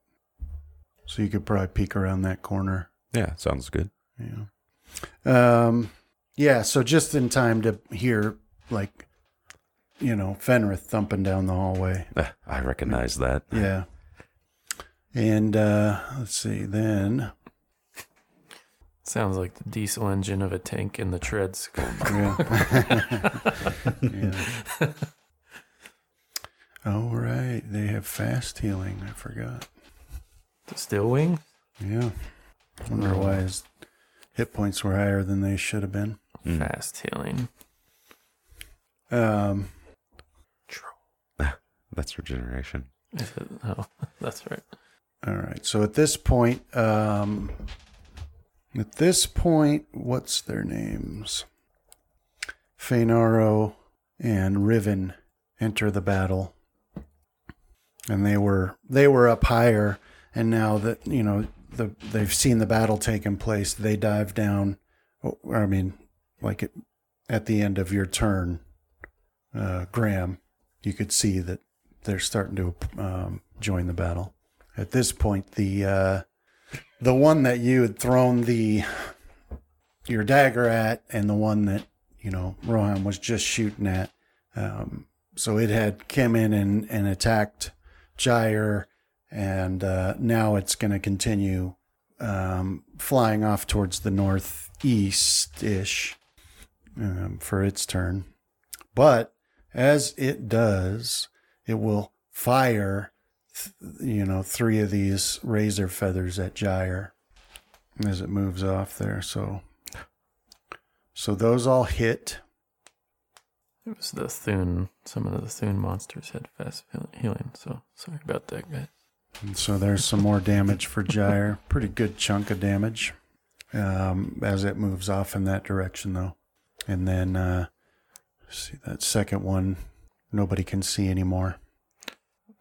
So you could probably peek around that corner. Yeah, sounds good. Yeah. Um yeah, so just in time to hear like you know, Fenrith thumping down the hallway. I recognize that. Yeah. And uh let's see, then Sounds like the diesel engine of a tank in the treads. yeah. yeah. Oh right, they have fast healing. I forgot. The steel wing? Yeah. Wonder why his hit points were higher than they should have been. Mm. Fast healing. Um That's regeneration. Is it? Oh, that's right. All right. So at this point, um, at this point, what's their names? Fenaro and Riven enter the battle, and they were they were up higher, and now that you know the they've seen the battle taking place, they dive down. I mean, like it, at the end of your turn, uh, Graham, you could see that they're starting to um, join the battle. At this point, the uh, the one that you had thrown the your dagger at, and the one that you know Rohan was just shooting at, um, so it had come in and, and attacked Gyre, and uh, now it's going to continue um, flying off towards the northeast ish um, for its turn. But as it does, it will fire, you know, three of these razor feathers at Gyre as it moves off there. So, so those all hit. It was the Thune. Some of the Thune monsters had fast healing, so sorry about that, guys. And so there's some more damage for Gyre. Pretty good chunk of damage um, as it moves off in that direction, though. And then, uh, see that second one, nobody can see anymore.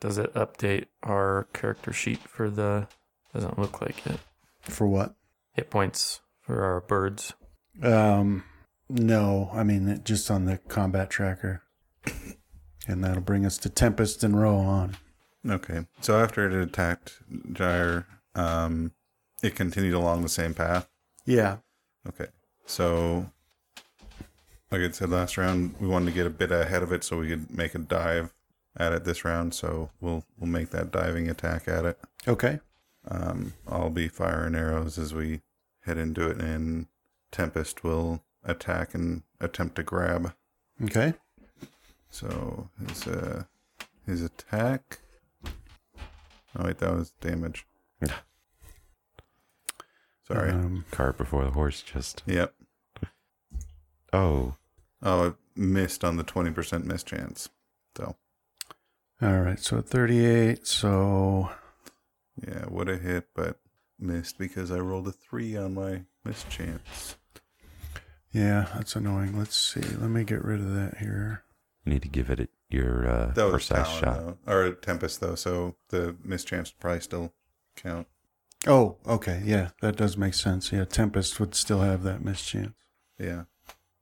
Does it update our character sheet for the? Doesn't look like it. For what? Hit points for our birds. Um, no, I mean just on the combat tracker, and that'll bring us to Tempest and Rohan. Okay. So after it attacked Gyre, um, it continued along the same path. Yeah, Okay. So, like I said last round, we wanted to get a bit ahead of it so we could make a dive at it this round. So we'll we'll make that diving attack at it. okay, Um, I'll be firing arrows as we head into it, and Tempest will attack and attempt to grab. okay. So his uh, his attack. Oh wait, that was damage. Sorry. Um, Cart before the horse. Just yep. oh, Oh, it missed on the twenty percent miss chance. So all right, so 38. So yeah, would have hit, but missed because I rolled a three on my miss chance. yeah, that's annoying. Let's see. Let me get rid of that here. you need to give it your uh, That was precise Talon, shot. though, or a Tempest though, so the miss chance would probably still count. Oh, okay. Yeah, that does make sense. Yeah, Tempest would still have that miss chance. Yeah.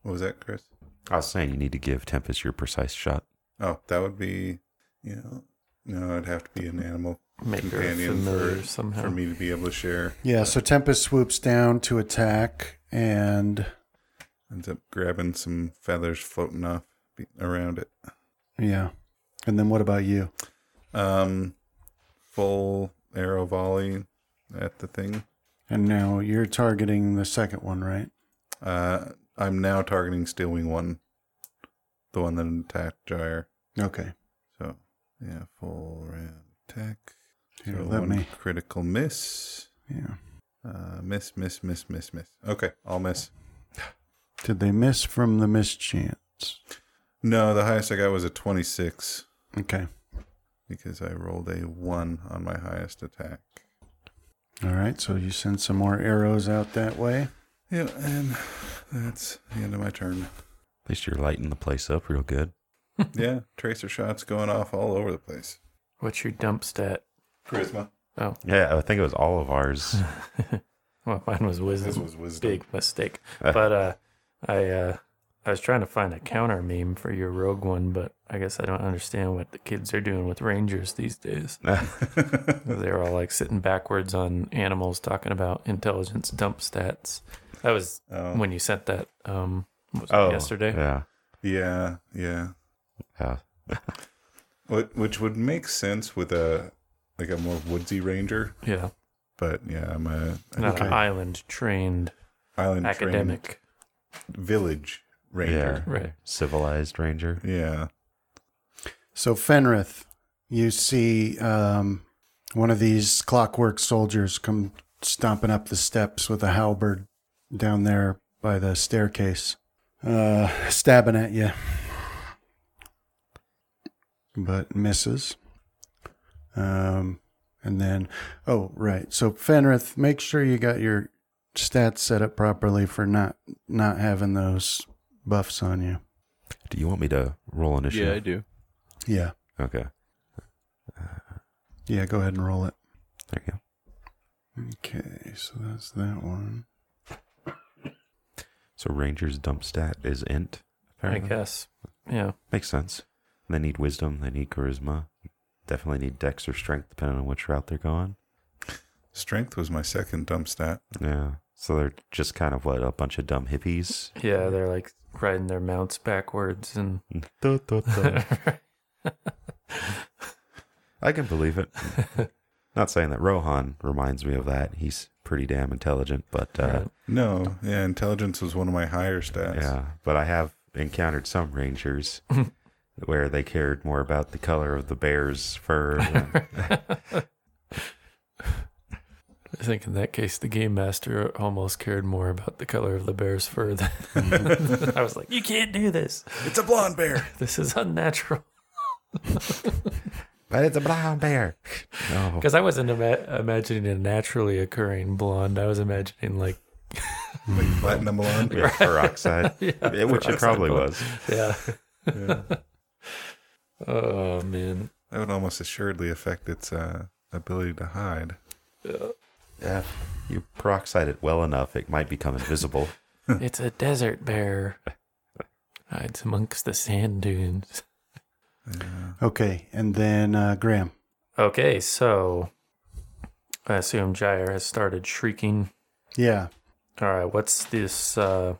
What was that, Chris? I was saying you need to give Tempest your precise shot. Oh, that would be, you know, no, it'd have to be an animal Make companion for, somehow. for me to be able to share. Yeah, so Tempest swoops down to attack, and Ends up grabbing some feathers floating off around it. yeah. And then what about you? Um, full arrow volley at the thing. And now you're targeting the second one, right? Uh, I'm now targeting Steelwing one, the one that attacked Gyre. Okay. So yeah, full round attack. Here, so let one me. critical miss. Yeah. Uh, miss, miss, miss, miss, miss. Okay, I'll miss. Did they miss from the miss chance? No, the highest I got was a 26 Okay. because I rolled a 1 on my highest attack. All right. So you send some more arrows out that way. Yeah, and that's the end of my turn. At least you're lighting the place up real good. yeah, tracer shots going off all over the place. What's your dump stat? Charisma. Oh, Yeah, I think it was all of ours. well, mine was wisdom. This was wisdom. Big mistake. but uh, I uh, I was trying to find a counter meme for your rogue one, but I guess I don't understand what the kids are doing with rangers these days. They're all like sitting backwards on animals, talking about intelligence dump stats. That was Oh, when you sent that um was it oh, yesterday. Yeah, yeah, yeah. Yeah. What, which would make sense with a like a more woodsy ranger, Yeah, but yeah, I'm a not Okay. an island trained island academic. village ranger. Yeah, Right. Civilized ranger. Yeah. So Fenrith, you see um, one of these clockwork soldiers come stomping up the steps with a halberd down there by the staircase, uh, stabbing at you, but misses. Um, and then, oh right. So Fenrith, make sure you got your stats set up properly for not not having those buffs on you. Do you want me to roll an issue? Yeah, I do. Yeah, Okay, yeah. Go ahead and roll it. there you go. Okay, so that's that one. So ranger's dump stat is int. I guess. Yeah. Makes sense. They need wisdom. They need charisma. Definitely need dex or strength, depending on which route they're going. Strength was my second dump stat. Yeah. So they're just kind of what a bunch of dumb hippies. Yeah, they're like riding their mounts backwards and Duh, duh, duh. I can believe it. Not saying that Rohan reminds me of that. He's pretty damn intelligent, but uh, No, yeah, intelligence was one of my higher stats. yeah. But I have encountered some rangers where they cared more about the color of the bear's fur. than- I think in that case, the game master almost cared more about the color of the bear's fur than mm-hmm. I was like, you can't do this. It's a blonde bear. This is unnatural. but it's a blonde bear. No. Because I wasn't ima- imagining a naturally occurring blonde. I was imagining like, like platinum blonde. Yeah, peroxide, yeah, Yeah, which it probably blonde. was. Yeah. Yeah. Oh man. That would almost assuredly affect its uh, ability to hide. Yeah. Yeah. You peroxide it well enough, it might become invisible. It's a desert bear. Hides amongst the sand dunes. Yeah. Okay, and then uh, Graham. Okay, so I assume Gyre has started shrieking. Yeah, All right, what's this? Uh,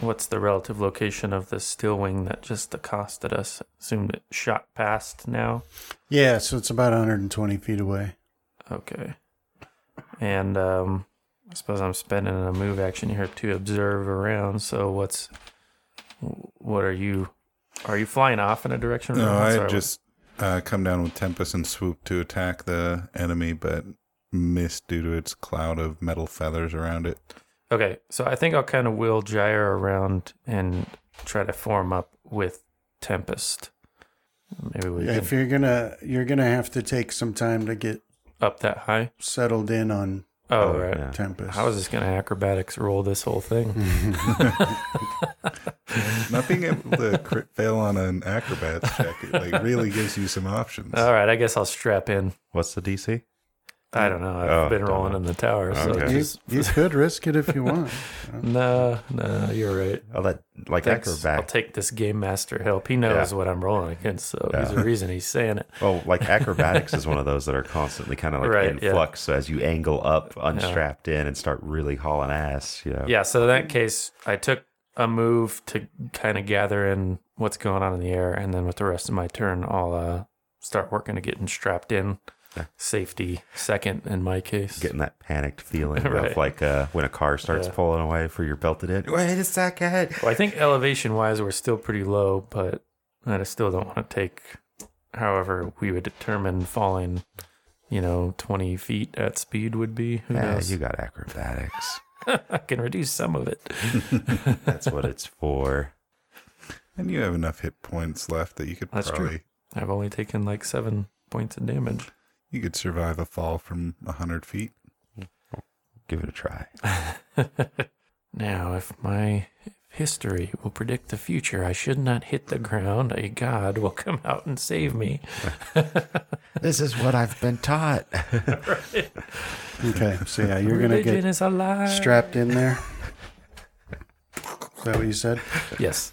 what's the relative location of the steel wing that just accosted us? Assume it shot past now. yeah. So it's about 120 feet away. Okay, and um, I suppose I'm spending a move action here to observe around. So what's what are you? Are you flying off in a direction? No, I Sorry, just uh, come down with Tempest and swoop to attack the enemy, but missed due to its cloud of metal feathers around it. Okay, so I think I'll kind of wheel Gyre around and try to form up with Tempest. Maybe we Yeah, can if you're gonna, you're gonna have to take some time to get up that high. settled in on Oh, Oh, right. yeah. Tempest. How is this going to acrobatics roll this whole thing? Not being able to crit fail on an acrobats check it, like really gives you some options. All right, I guess I'll strap in. What's the DC? I don't know. I've Oh, been don't rolling know. in the tower, so Okay. you, just you could risk it if you want. no, no, you're right. Oh, that like Thanks. I'll take this game master help. He knows Yeah. what I'm rolling against, so there's Yeah. a reason he's saying it. Oh, like acrobatics is one of those that are constantly kind of like Right, in yeah. flux. So as you angle up, unstrapped in, and start really hauling ass, you know. Yeah, so in that case, I took a move to kind of gather in what's going on in the air, and then with the rest of my turn, I'll uh, start working to getting strapped in. Yeah. Safety second in my case. Getting that panicked feeling Right. of like uh, when a car starts Yeah. pulling away for your belted in. Wait a second. well, I think elevation wise, we're still pretty low, but I still don't want to take, however, we would determine falling, you know, 20 feet at speed would be. Who Yeah, knows? you got acrobatics. I can reduce some of it. That's what it's for. And you have enough hit points left that you could That's true. probably I've only taken like seven points of damage. You could survive a fall from a hundred feet. Give it a try. Now, if my history will predict the future, I should not hit the ground. A god will come out and save me. This is what I've been taught. Okay, so yeah, you're gonna get is a lie. strapped in there. Is that what you said? Yes.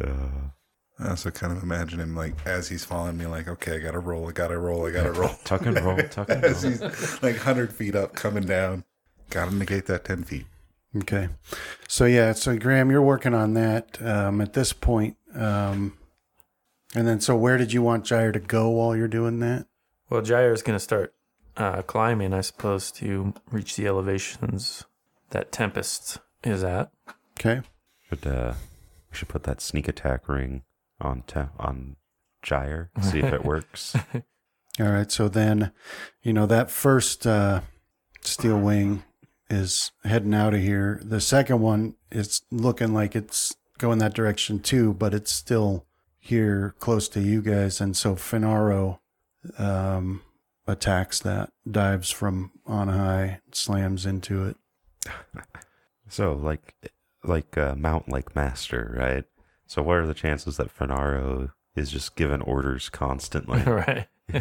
Uh, I also kind of imagine him like as he's falling, me like, okay, I gotta roll, I gotta roll, I gotta roll. tuck and roll, tuck and roll. as roll. he's like hundred feet up, coming down. Gotta negate that ten feet. Okay. So yeah, so Graham, you're working on that um, at this point. Um, and then, so where did you want Gyre to go while you're doing that? Well, Gyre is going to start uh, climbing, I suppose, to reach the elevations that Tempest is at. Okay. But uh, we should put that sneak attack ring on te- on Gyre. See if it works. All right. So then, you know, that first uh, steel wing is heading out of here. The second one is looking like it's going that direction too, but it's still here close to you guys. And so Fenaro um, attacks that, dives from on high, slams into it. So like like uh, Mount like Master, right? So what are the chances that Fenaro is just given orders constantly? right.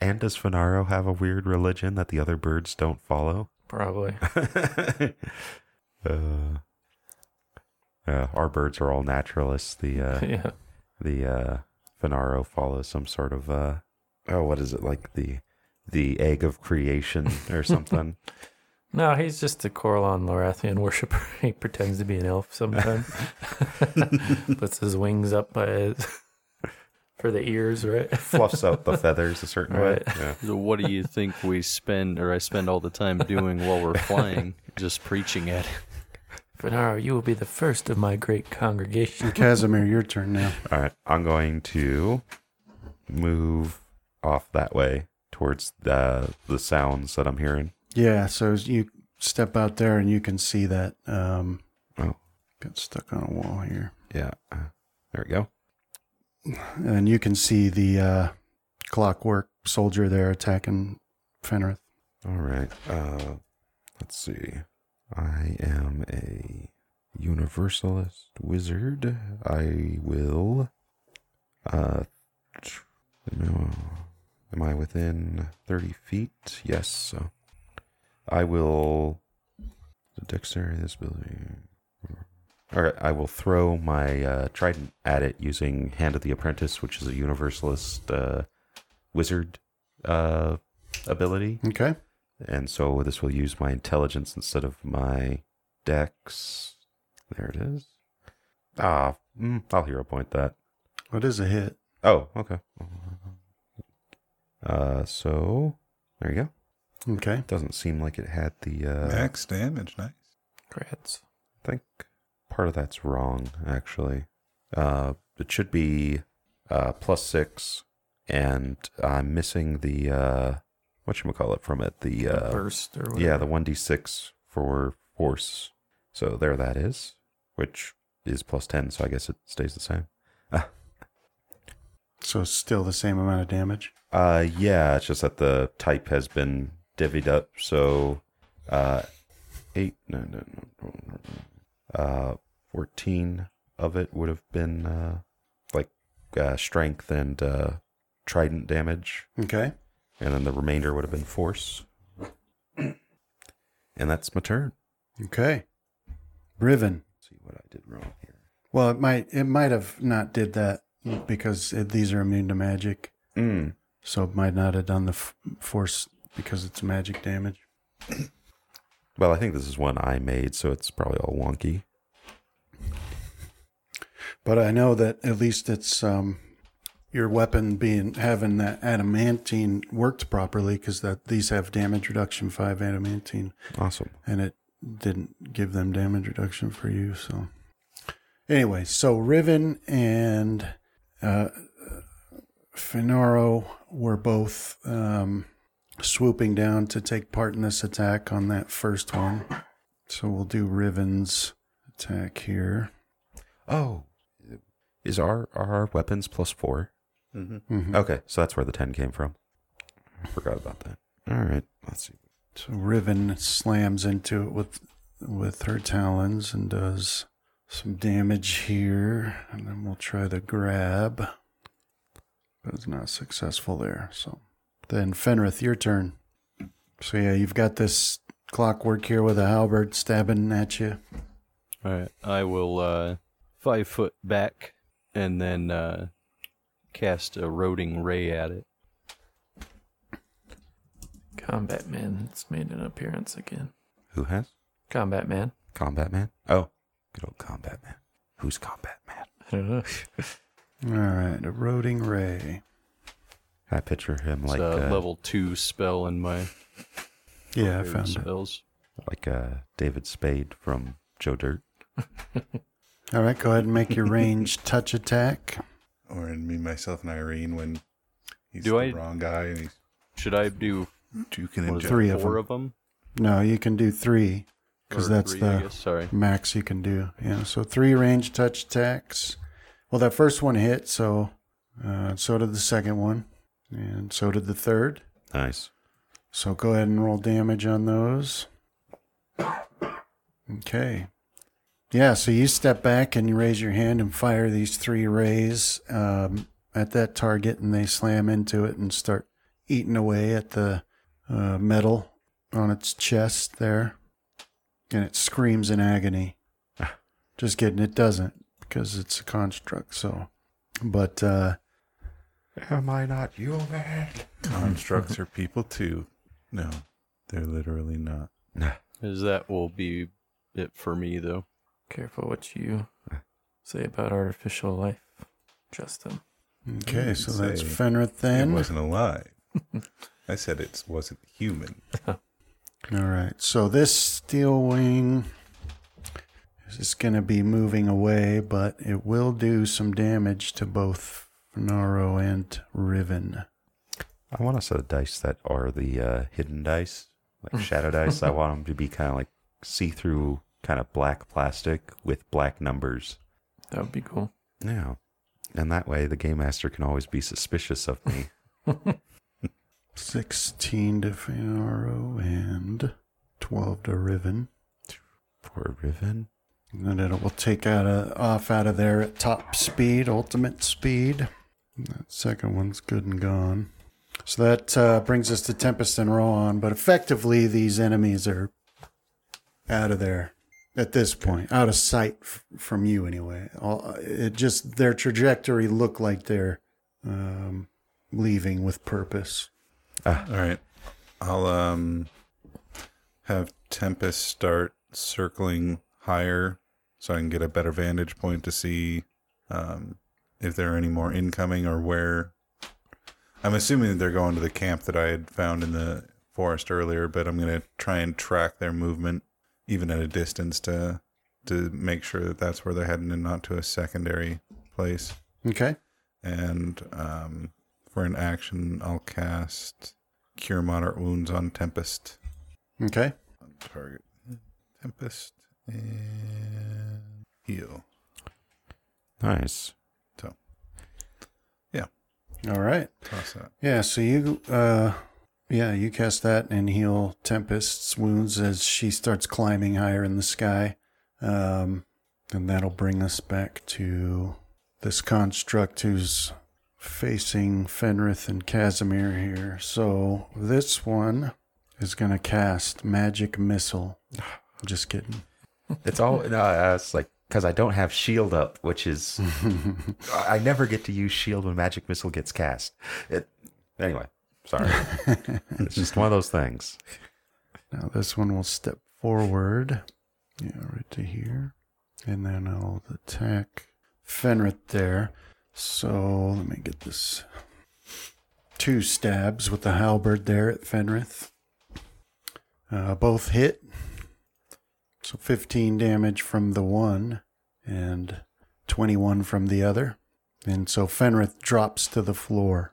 and does Fenaro have a weird religion that the other birds don't follow? Probably. uh, uh, our birds are all naturalists. The uh, yeah. the uh, Fenaro follows some sort of uh, oh, what is it like the the egg of creation or something? No, he's just a Corellon Larethian worshiper. He pretends to be an elf sometimes. Puts his wings up by his for the ears, right? Fluffs out the feathers a certain Right. way. Yeah. So what do you think we spend, or I spend all the time doing while we're flying? Just preaching at it. Fenaro, you will be the first of my great congregation. Casimir, your turn now. All right, I'm going to move off that way towards the the sounds that I'm hearing. Yeah, so you step out there and you can see that um Oh. got stuck on a wall here. Yeah, uh, there we go. And you can see the uh clockwork soldier there attacking Fenrith. All right. Uh, let's see. I am a universalist wizard. I will. Uh, tr- no, am I within thirty feet? Yes. So I will. The dexterity this building. All right, I will throw my uh, trident at it using Hand of the Apprentice, which is a universalist uh, wizard uh, ability. Okay. And so this will use my intelligence instead of my dex. There it is. Ah, mm, I'll hero point that. What is a hit? Oh, okay. Uh, so there you go. Okay. Doesn't seem like it had the. Uh, Max damage, nice. Crats. I think part of that's wrong actually. Uh, it should be uh plus six, and I'm missing the uh, what you call it from it. The uh, Burst or whatever. Yeah, the 1d6 for force. So there that is, which is plus 10, so I guess it stays the same. So still the same amount of damage. Uh yeah, it's just that the type has been divvied up, so uh 8 no no no, no, no. uh 14 of it would have been uh like uh strength and uh trident damage, Okay. and then the remainder would have been force. and that's my turn. Okay. Riven. see what I did wrong here. Well, it might it might have not did that because it, these are immune to magic, Mm. so it might not have done the f- force because it's magic damage. Well, I think this is one I made, so it's probably all wonky. But I know that at least it's um, your weapon being having that adamantine worked properly because that these have damage reduction five adamantine, Awesome. and it didn't give them damage reduction for you. So anyway, so Riven and uh, Fenaro were both um, swooping down to take part in this attack on that first one. So we'll do Riven's attack here. Oh, is our our weapons plus four? Mm-hmm. Mhm. Okay, so that's where the ten came from. I forgot about that. All right, let's see. So Riven slams into it with with her talons and does some damage here, and then we'll try the grab. But it's not successful there. So then Fenrith, your turn. So yeah, you've got this clockwork here with a halberd stabbing at you. All right, I will uh, five foot back and then uh, cast eroding ray at it. Combat Man has made an appearance again. Who has Combat Man. combat man? Oh, good old combat man. Who's combat man? I don't know. All right, eroding ray. I picture him It's like a uh, level two spell in my Yeah, I favorite found it. spells. like uh, David Spade from Joe Dirt. All right, go ahead and make your range touch attack. Or in me, myself, and Irene when he's Do the I- wrong guy and he's Should I do juking what and Three of four them. of them? No, you can do three because that's three, the guess. Sorry. max you can do. Yeah, so three range touch attacks. Well, that first one hit, so uh, so did the second one, and so did the third. Nice. So go ahead and roll damage on those. Okay. Yeah, so you step back and you raise your hand and fire these three rays um, at that target, and they slam into it and start eating away at the uh, metal on its chest there. And it screams in agony. Just kidding, it doesn't because it's a construct. So, but uh, Am I not human? constructs are people too. No, they're literally not. Nah. As that will be it for me, though. Careful what you say about artificial life, Justin. okay, so that's Say Fenrith It wasn't alive. I said it wasn't human. All right. So this steel wing is going to be moving away, but it will do some damage to both Naro and Riven. I want a set of dice that are the uh, hidden dice, like shadow dice. I want them to be kind of like see-through, kind of black plastic with black numbers. That would be cool. Yeah, and that way the game master can always be suspicious of me. 16 to Naro and 12 to Riven. Poor Riven. And then it will take out a, off out of there at top speed, ultimate speed. That second one's good and gone. So that uh, brings us to Tempest and Rohan. But effectively, these enemies are out of there at this point, out of sight f- from you anyway. All, it just their trajectory look like they're um, leaving with purpose. All right. I'll um have Tempest start circling higher so I can get a better vantage point to see um if there are any more incoming or where I'm assuming that they're going to the camp that I had found in the forest earlier, but I'm going to try and track their movement even at a distance to to make sure that that's where they're heading and not to a secondary place. Okay. And um, for an action, I'll cast Cure Moderate Wounds on Tempest. Okay. On target. Tempest and heal. Nice. All right. Toss that. Yeah, so you uh yeah, you cast that and heal Tempest's wounds as she starts climbing higher in the sky. Um and that'll bring us back to this construct who's facing Fenrith and Casimir here. So this one is gonna cast magic missile. Just kidding. It's all no, it's like because I don't have shield up, which is I never get to use shield when magic missile gets cast. It anyway. Sorry, it's just one of those things. Now this one will step forward. Yeah, right to here. And then I'll attack Fenrith there. So let me get this. Two stabs with the halberd there at Fenrith. Uh, both hit. So 15 damage from the one and 21 from the other. And so Fenrith drops to the floor.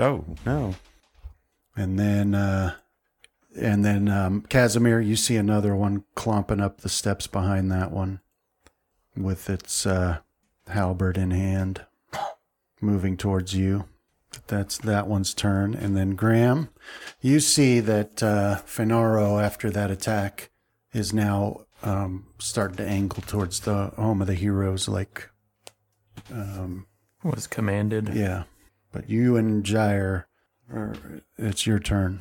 Oh no! And then, uh, and then um, Casimir, you see another one clomping up the steps behind that one, with its uh, halberd in hand, moving towards you. That's that one's turn. And then Graham, you see that uh, Fenaro, after that attack, is now um, starting to angle towards the home of the heroes. Like, um, Was commanded. yeah. But you and Gyre, are, it's your turn.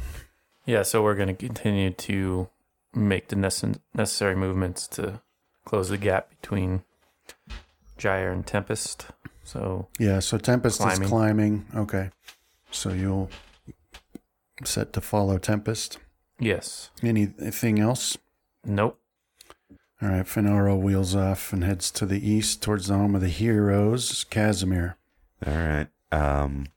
Yeah, so we're going to continue to make the nece- necessary movements to close the gap between Gyre and Tempest. So, Yeah, so Tempest Climbing. is climbing. Okay. So you'll set to follow Tempest. yes. Anything else? Nope. All right, Fenaro wheels off and heads to the east towards the home of the heroes, Casimir. All right. Um,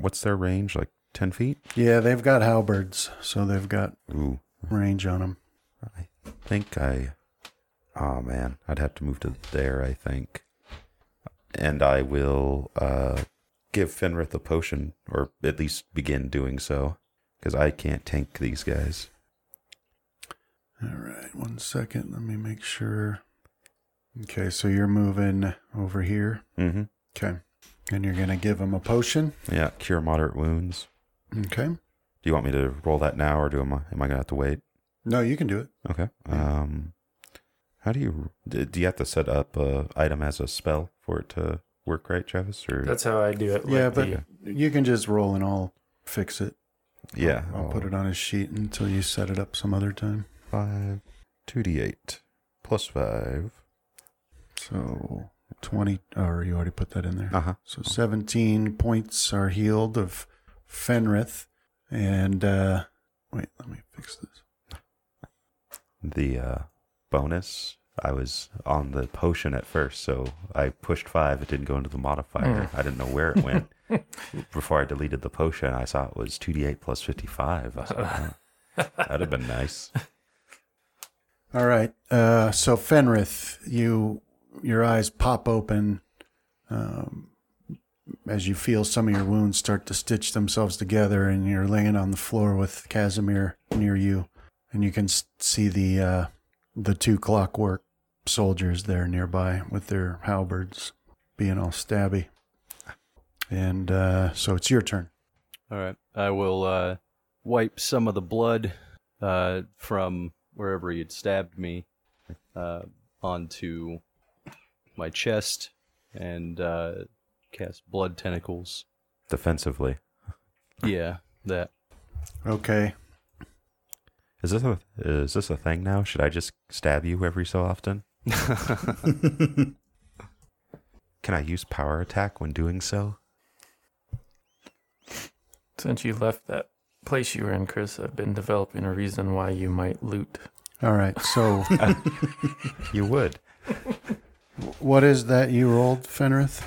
what's their range? Like ten feet? Yeah, they've got halberds, so they've got Ooh, range on them. I think I. Oh man, I'd have to move to there. I think, and I will uh, give Fenrith a potion, or at least begin doing so, because I can't tank these guys. All right, one second. Let me make sure. Okay, so you're moving over here. Mm-hmm. Okay. And you're going to give him a potion. Yeah, cure moderate wounds. Okay. Do you want me to roll that now, or do am I am I gonna have to wait? No, you can do it. Okay. Um, how do you do? Do you have to set up a item as a spell for it to work right, Travis? Or That's how I do it. yeah, like but the- you can just roll and I'll fix it. yeah, I'll put it on a sheet until you set it up some other time. Five, two d eight plus five. So 20, or you already put that in there. Uh huh. So 17 points are healed of Fenrith. And, uh, wait, let me fix this. The uh, bonus. I was on the potion at first, so I pushed five. It didn't go into the modifier. I didn't know where it went. Before I deleted the potion, I saw it was two d eight plus fifty five. I was like, "Oh, that'd have been nice. All right. Uh, so Fenrith, you, your eyes pop open, um, as you feel some of your wounds start to stitch themselves together and you're laying on the floor with Casimir near you and you can see the, uh, the two clockwork soldiers there nearby with their halberds being all stabby. And, uh, so it's your turn. All right. I will uh, wipe some of the blood uh, from wherever he had stabbed me uh, onto my chest and uh, cast blood tentacles. Defensively, Yeah, that. Okay. is this a is this a thing now? Should I just stab you every so often? Can I use power attack when doing so? since you left that place you were in, Chris, I've been developing a reason why you might loot. All right. So You would. what is that you rolled, Fenrith?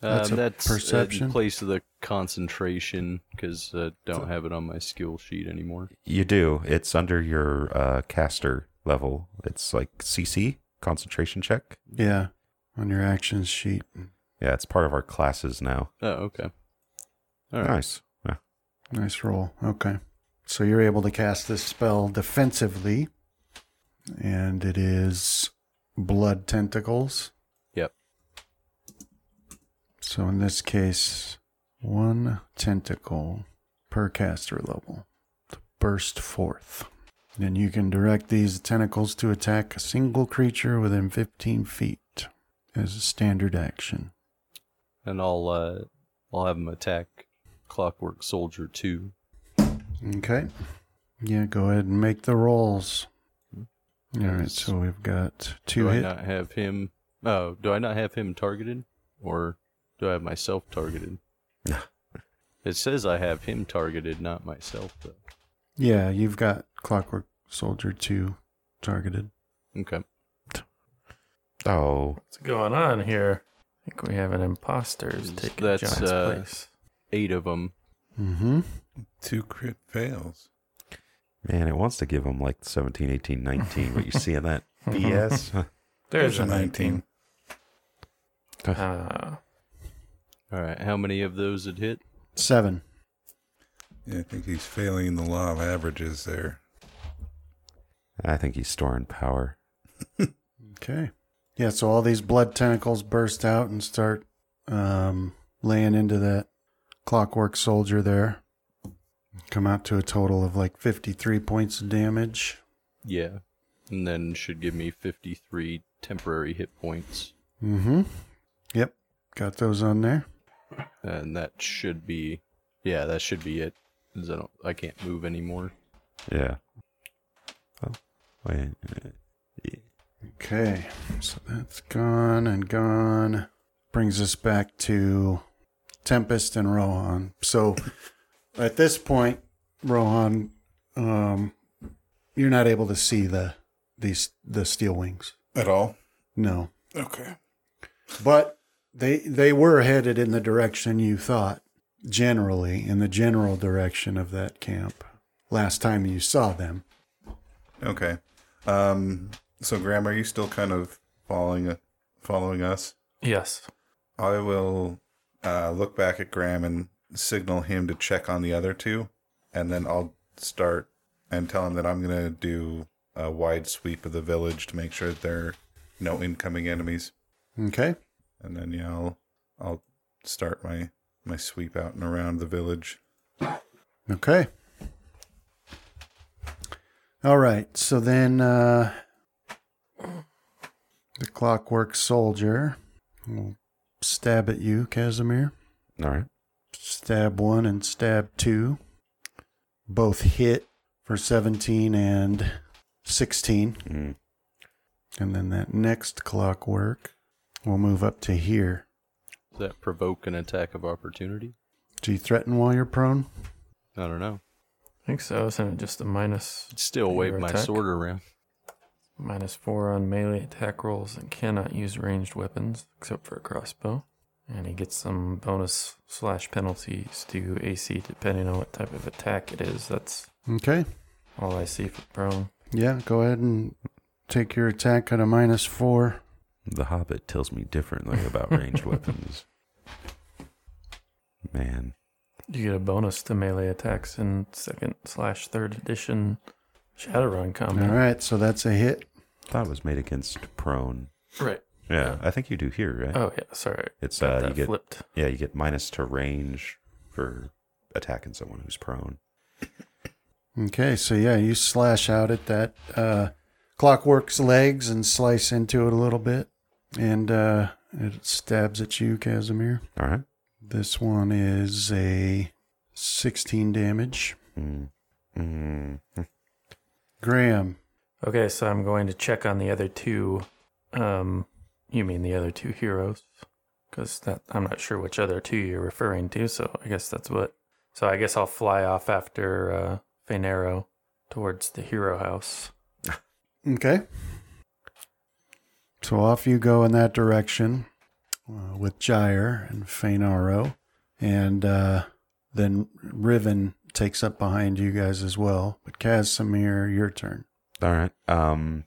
That's um, a that's perception? in place of the concentration because I don't have it on my skill sheet anymore. You do. It's under your uh, caster level. It's like CC concentration check. Yeah. On your actions sheet. Yeah, it's part of our classes now. Oh, okay. All right. Nice. Nice roll. Okay. So you're able to cast this spell defensively, and it is blood tentacles. Yep. So in this case, one tentacle per caster level to burst forth. And you can direct these tentacles to attack a single creature within 15 feet as a standard action. And I'll uh, I'll have them attack Clockwork Soldier two. Okay. Yeah, go ahead and make the rolls. All right, so we've got two do hit. I not have him? Oh, do I not have him targeted, or do I have myself targeted? it says I have him targeted, not myself. Though. Yeah, you've got Clockwork Soldier 2 targeted. Okay. Oh, What's going on here? I think we have an imposter who's taking That's, John's uh, place. Eight of them. Mm-hmm. Two crit fails. man, it wants to give them like 17, 18, 19, but you seeing that BS? There's a 19. Uh, All right. How many of those had hit? Seven. Yeah, I think he's failing the law of averages there. I think he's storing power. Okay. Yeah, so all these blood tentacles burst out and start um, laying into that clockwork soldier there. Come out to a total of like 53 points of damage. Yeah. And then should give me 53 temporary hit points. Mm hmm. Yep. Got those on there. And that should be, yeah, that should be it. I don't, I can't move anymore. Yeah. Oh, wait. uh, Okay. So that's gone and gone. Brings us back to Tempest and Rohan. So at this point, Rohan, um, you're not able to see the these the steel wings. At all? No. Okay. But they they were headed in the direction you thought, generally, in the general direction of that camp. Last time you saw them. Okay. Um. So, Graham, are you still kind of following following us? Yes. I will uh, look back at Graham and signal him to check on the other two, and then I'll start and tell him that I'm gonna do a wide sweep of the village to make sure that there are no incoming enemies, Okay. and then yeah, I'll I'll start my my sweep out and around the village. Okay. All right. So then uh, the clockwork soldier will stab at you, Casimir. All right. Stab one and stab two. Both hit for 17 and 16. Mm. And then that next clockwork will move up to here. Does that provoke an attack of opportunity? Do you threaten while you're prone? I don't know. I think so. Isn't it just a minus Still Your wave my attack? sword around. Minus four on melee attack rolls and cannot use ranged weapons except for a crossbow? And he gets some bonus slash penalties to AC depending on what type of attack it is. That's Okay. all I see for prone. Yeah, go ahead and take your attack at a minus four. The Hobbit tells me differently about ranged weapons. Man. You get a bonus to melee attacks in second slash third edition Shadowrun All combat. right, so that's a hit. Thought it was made against prone. Right. Yeah, I think you do here, right? Oh yeah, sorry. it's Got uh that you get flipped. yeah, you get minus to range for attacking someone who's prone. Okay, so yeah, you slash out at that uh, clockwork's legs and slice into it a little bit, and uh, it stabs at you, Casimir. All right. This one is a 16 damage. Mm. Mm. Graham, Okay, so I'm going to check on the other two. Um, you mean the other two heroes? Because I'm not sure which other two you're referring to. So I guess that's what. So I guess I'll fly off after uh, towards the hero house. okay. So off you go in that direction uh, with Gyre and Fenaro, and uh, then Riven takes up behind you guys as well. But Casimir, your turn. All right. Um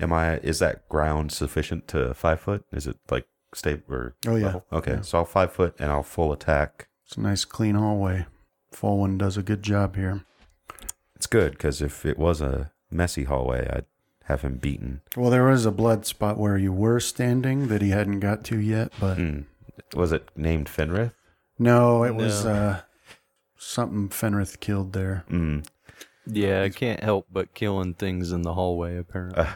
am I is that ground sufficient to five foot? Is it like stable or Oh, yeah. level? Okay. Yeah. So I'll five foot and I'll full attack. It's a nice clean hallway. Full one does a good job here. It's good because if it was a messy hallway, I'd have him beaten. Well, there was a blood spot where you were standing that he hadn't got to yet, but Hmm. Was it named Fenrith? no, it was uh, something Fenrith killed there. Mm. Yeah, I can't help but killing things in the hallway, apparently. Uh,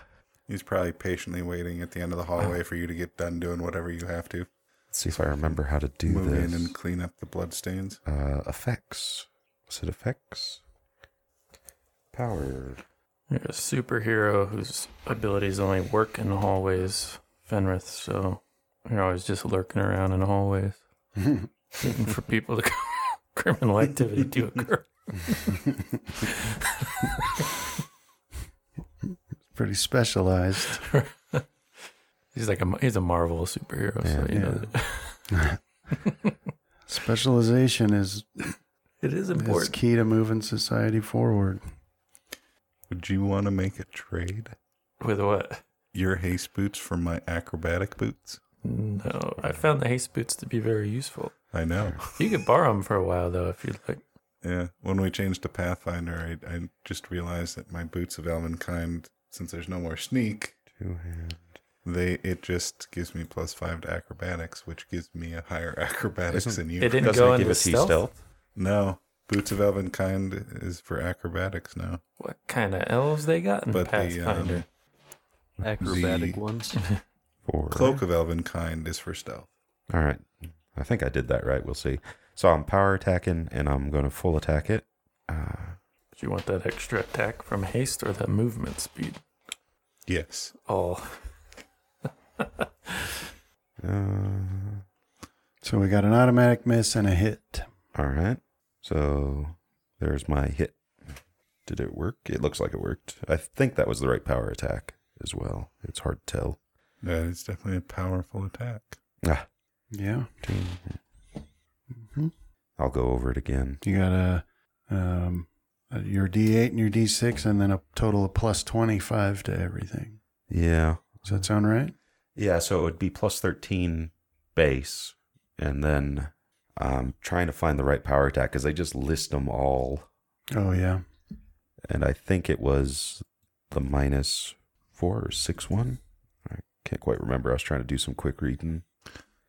He's probably patiently waiting at the end of the hallway for you to get done doing whatever you have to. let's see if I remember how to do Move this. in and clean up the bloodstains. uh, effects. Was it effects? Power. You're a superhero whose abilities only work in the hallways, Fenrith. So you're always just lurking around in the hallways, waiting for people to criminal activity to occur. Pretty specialized. He's like a he's a Marvel superhero. so you know Yeah. that- Specialization is, it is is important. key to moving society forward. Would you want to make a trade? With what? Your haste boots for my acrobatic boots? No, I found the haste boots to be very useful. I know. You could borrow them for a while though if you'd like. Yeah. When we changed to Pathfinder, I, I just realized that my boots of Elvenkind, since there's no more sneak, Two hand. they it just gives me plus five to acrobatics, which gives me a higher acrobatics Isn't- than you. It didn't Doesn't go it give into it to you stealth? stealth? No. Boots of Elvenkind is for acrobatics now. What kind of elves they got in But the Pathfinder? um, Acrobatic The- ones. Four. cloak of Elvenkind is for stealth. All right. I think I did that right. We'll see. So I'm power attacking and I'm going to full attack it. Uh, Do you want that extra attack from haste or the movement speed? Yes. Oh. uh, So we got an automatic miss and a hit. all right. So there's my hit. Did it work? It looks like it worked. I think that was the right power attack as well. It's hard to tell. Yeah, it's definitely a powerful attack. Ah, Yeah. Hmm I'll go over it again. You got a, um, your D8 and your D6, and then a total of plus 25 to everything. Yeah. Does that sound right? Yeah, so it would be plus 13 base. And then I'm trying to find the right power attack because they just list them all. Oh, yeah. And I think it was the minus four or six one. I can't quite remember. I was trying to do some quick reading.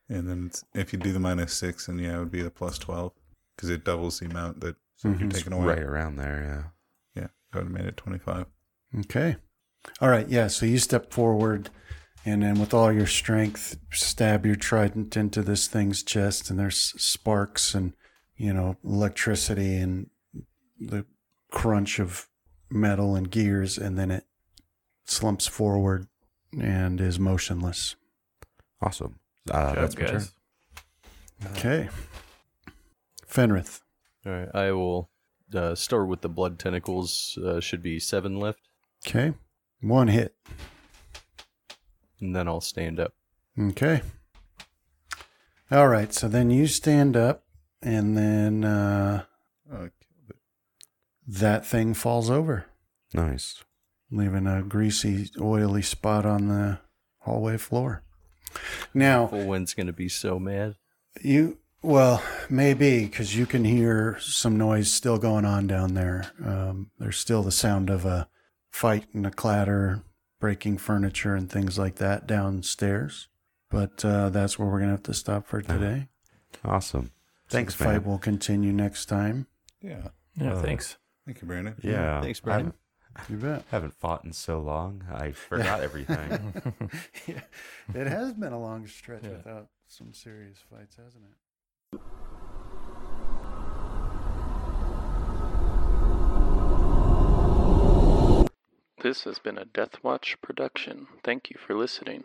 And then it's, if you do the minus six, then yeah, it would be the plus 12 because it doubles the amount that so you're taking away. Right around there, Yeah, that would have made it 25. Okay. All right. Yeah. So you step forward and then with all your strength, stab your trident into this thing's chest, and there's sparks and, you know, electricity and the crunch of metal and gears, and then it slumps forward and is motionless. Awesome. Uh, that's my turn. guys. Okay. Fenrith. All right, I will uh, start with the blood tentacles. Uh, should be seven left, Okay. One hit. and then I'll stand up. Okay. All right. So then you stand up, and then uh, Oh, that thing falls over, Nice. leaving a greasy, oily spot on the hallway floor. Now, Full wind's gonna be so mad. you, well, maybe because you can hear some noise still going on down there. Um, there's still the sound of a fight and a clatter, breaking furniture and things like that downstairs. But uh, that's where we're going to have to stop for today. Awesome. Thanks, so the fight man. will continue next time. yeah. Yeah, Uh, thanks. Thank you, Brandon. Yeah. Thanks, I Brandon. haven't, You bet. haven't fought in so long. I forgot everything. yeah, it has been a long stretch Yeah. without some serious fights, hasn't it? This has been a Death Watch production. Thank you for listening.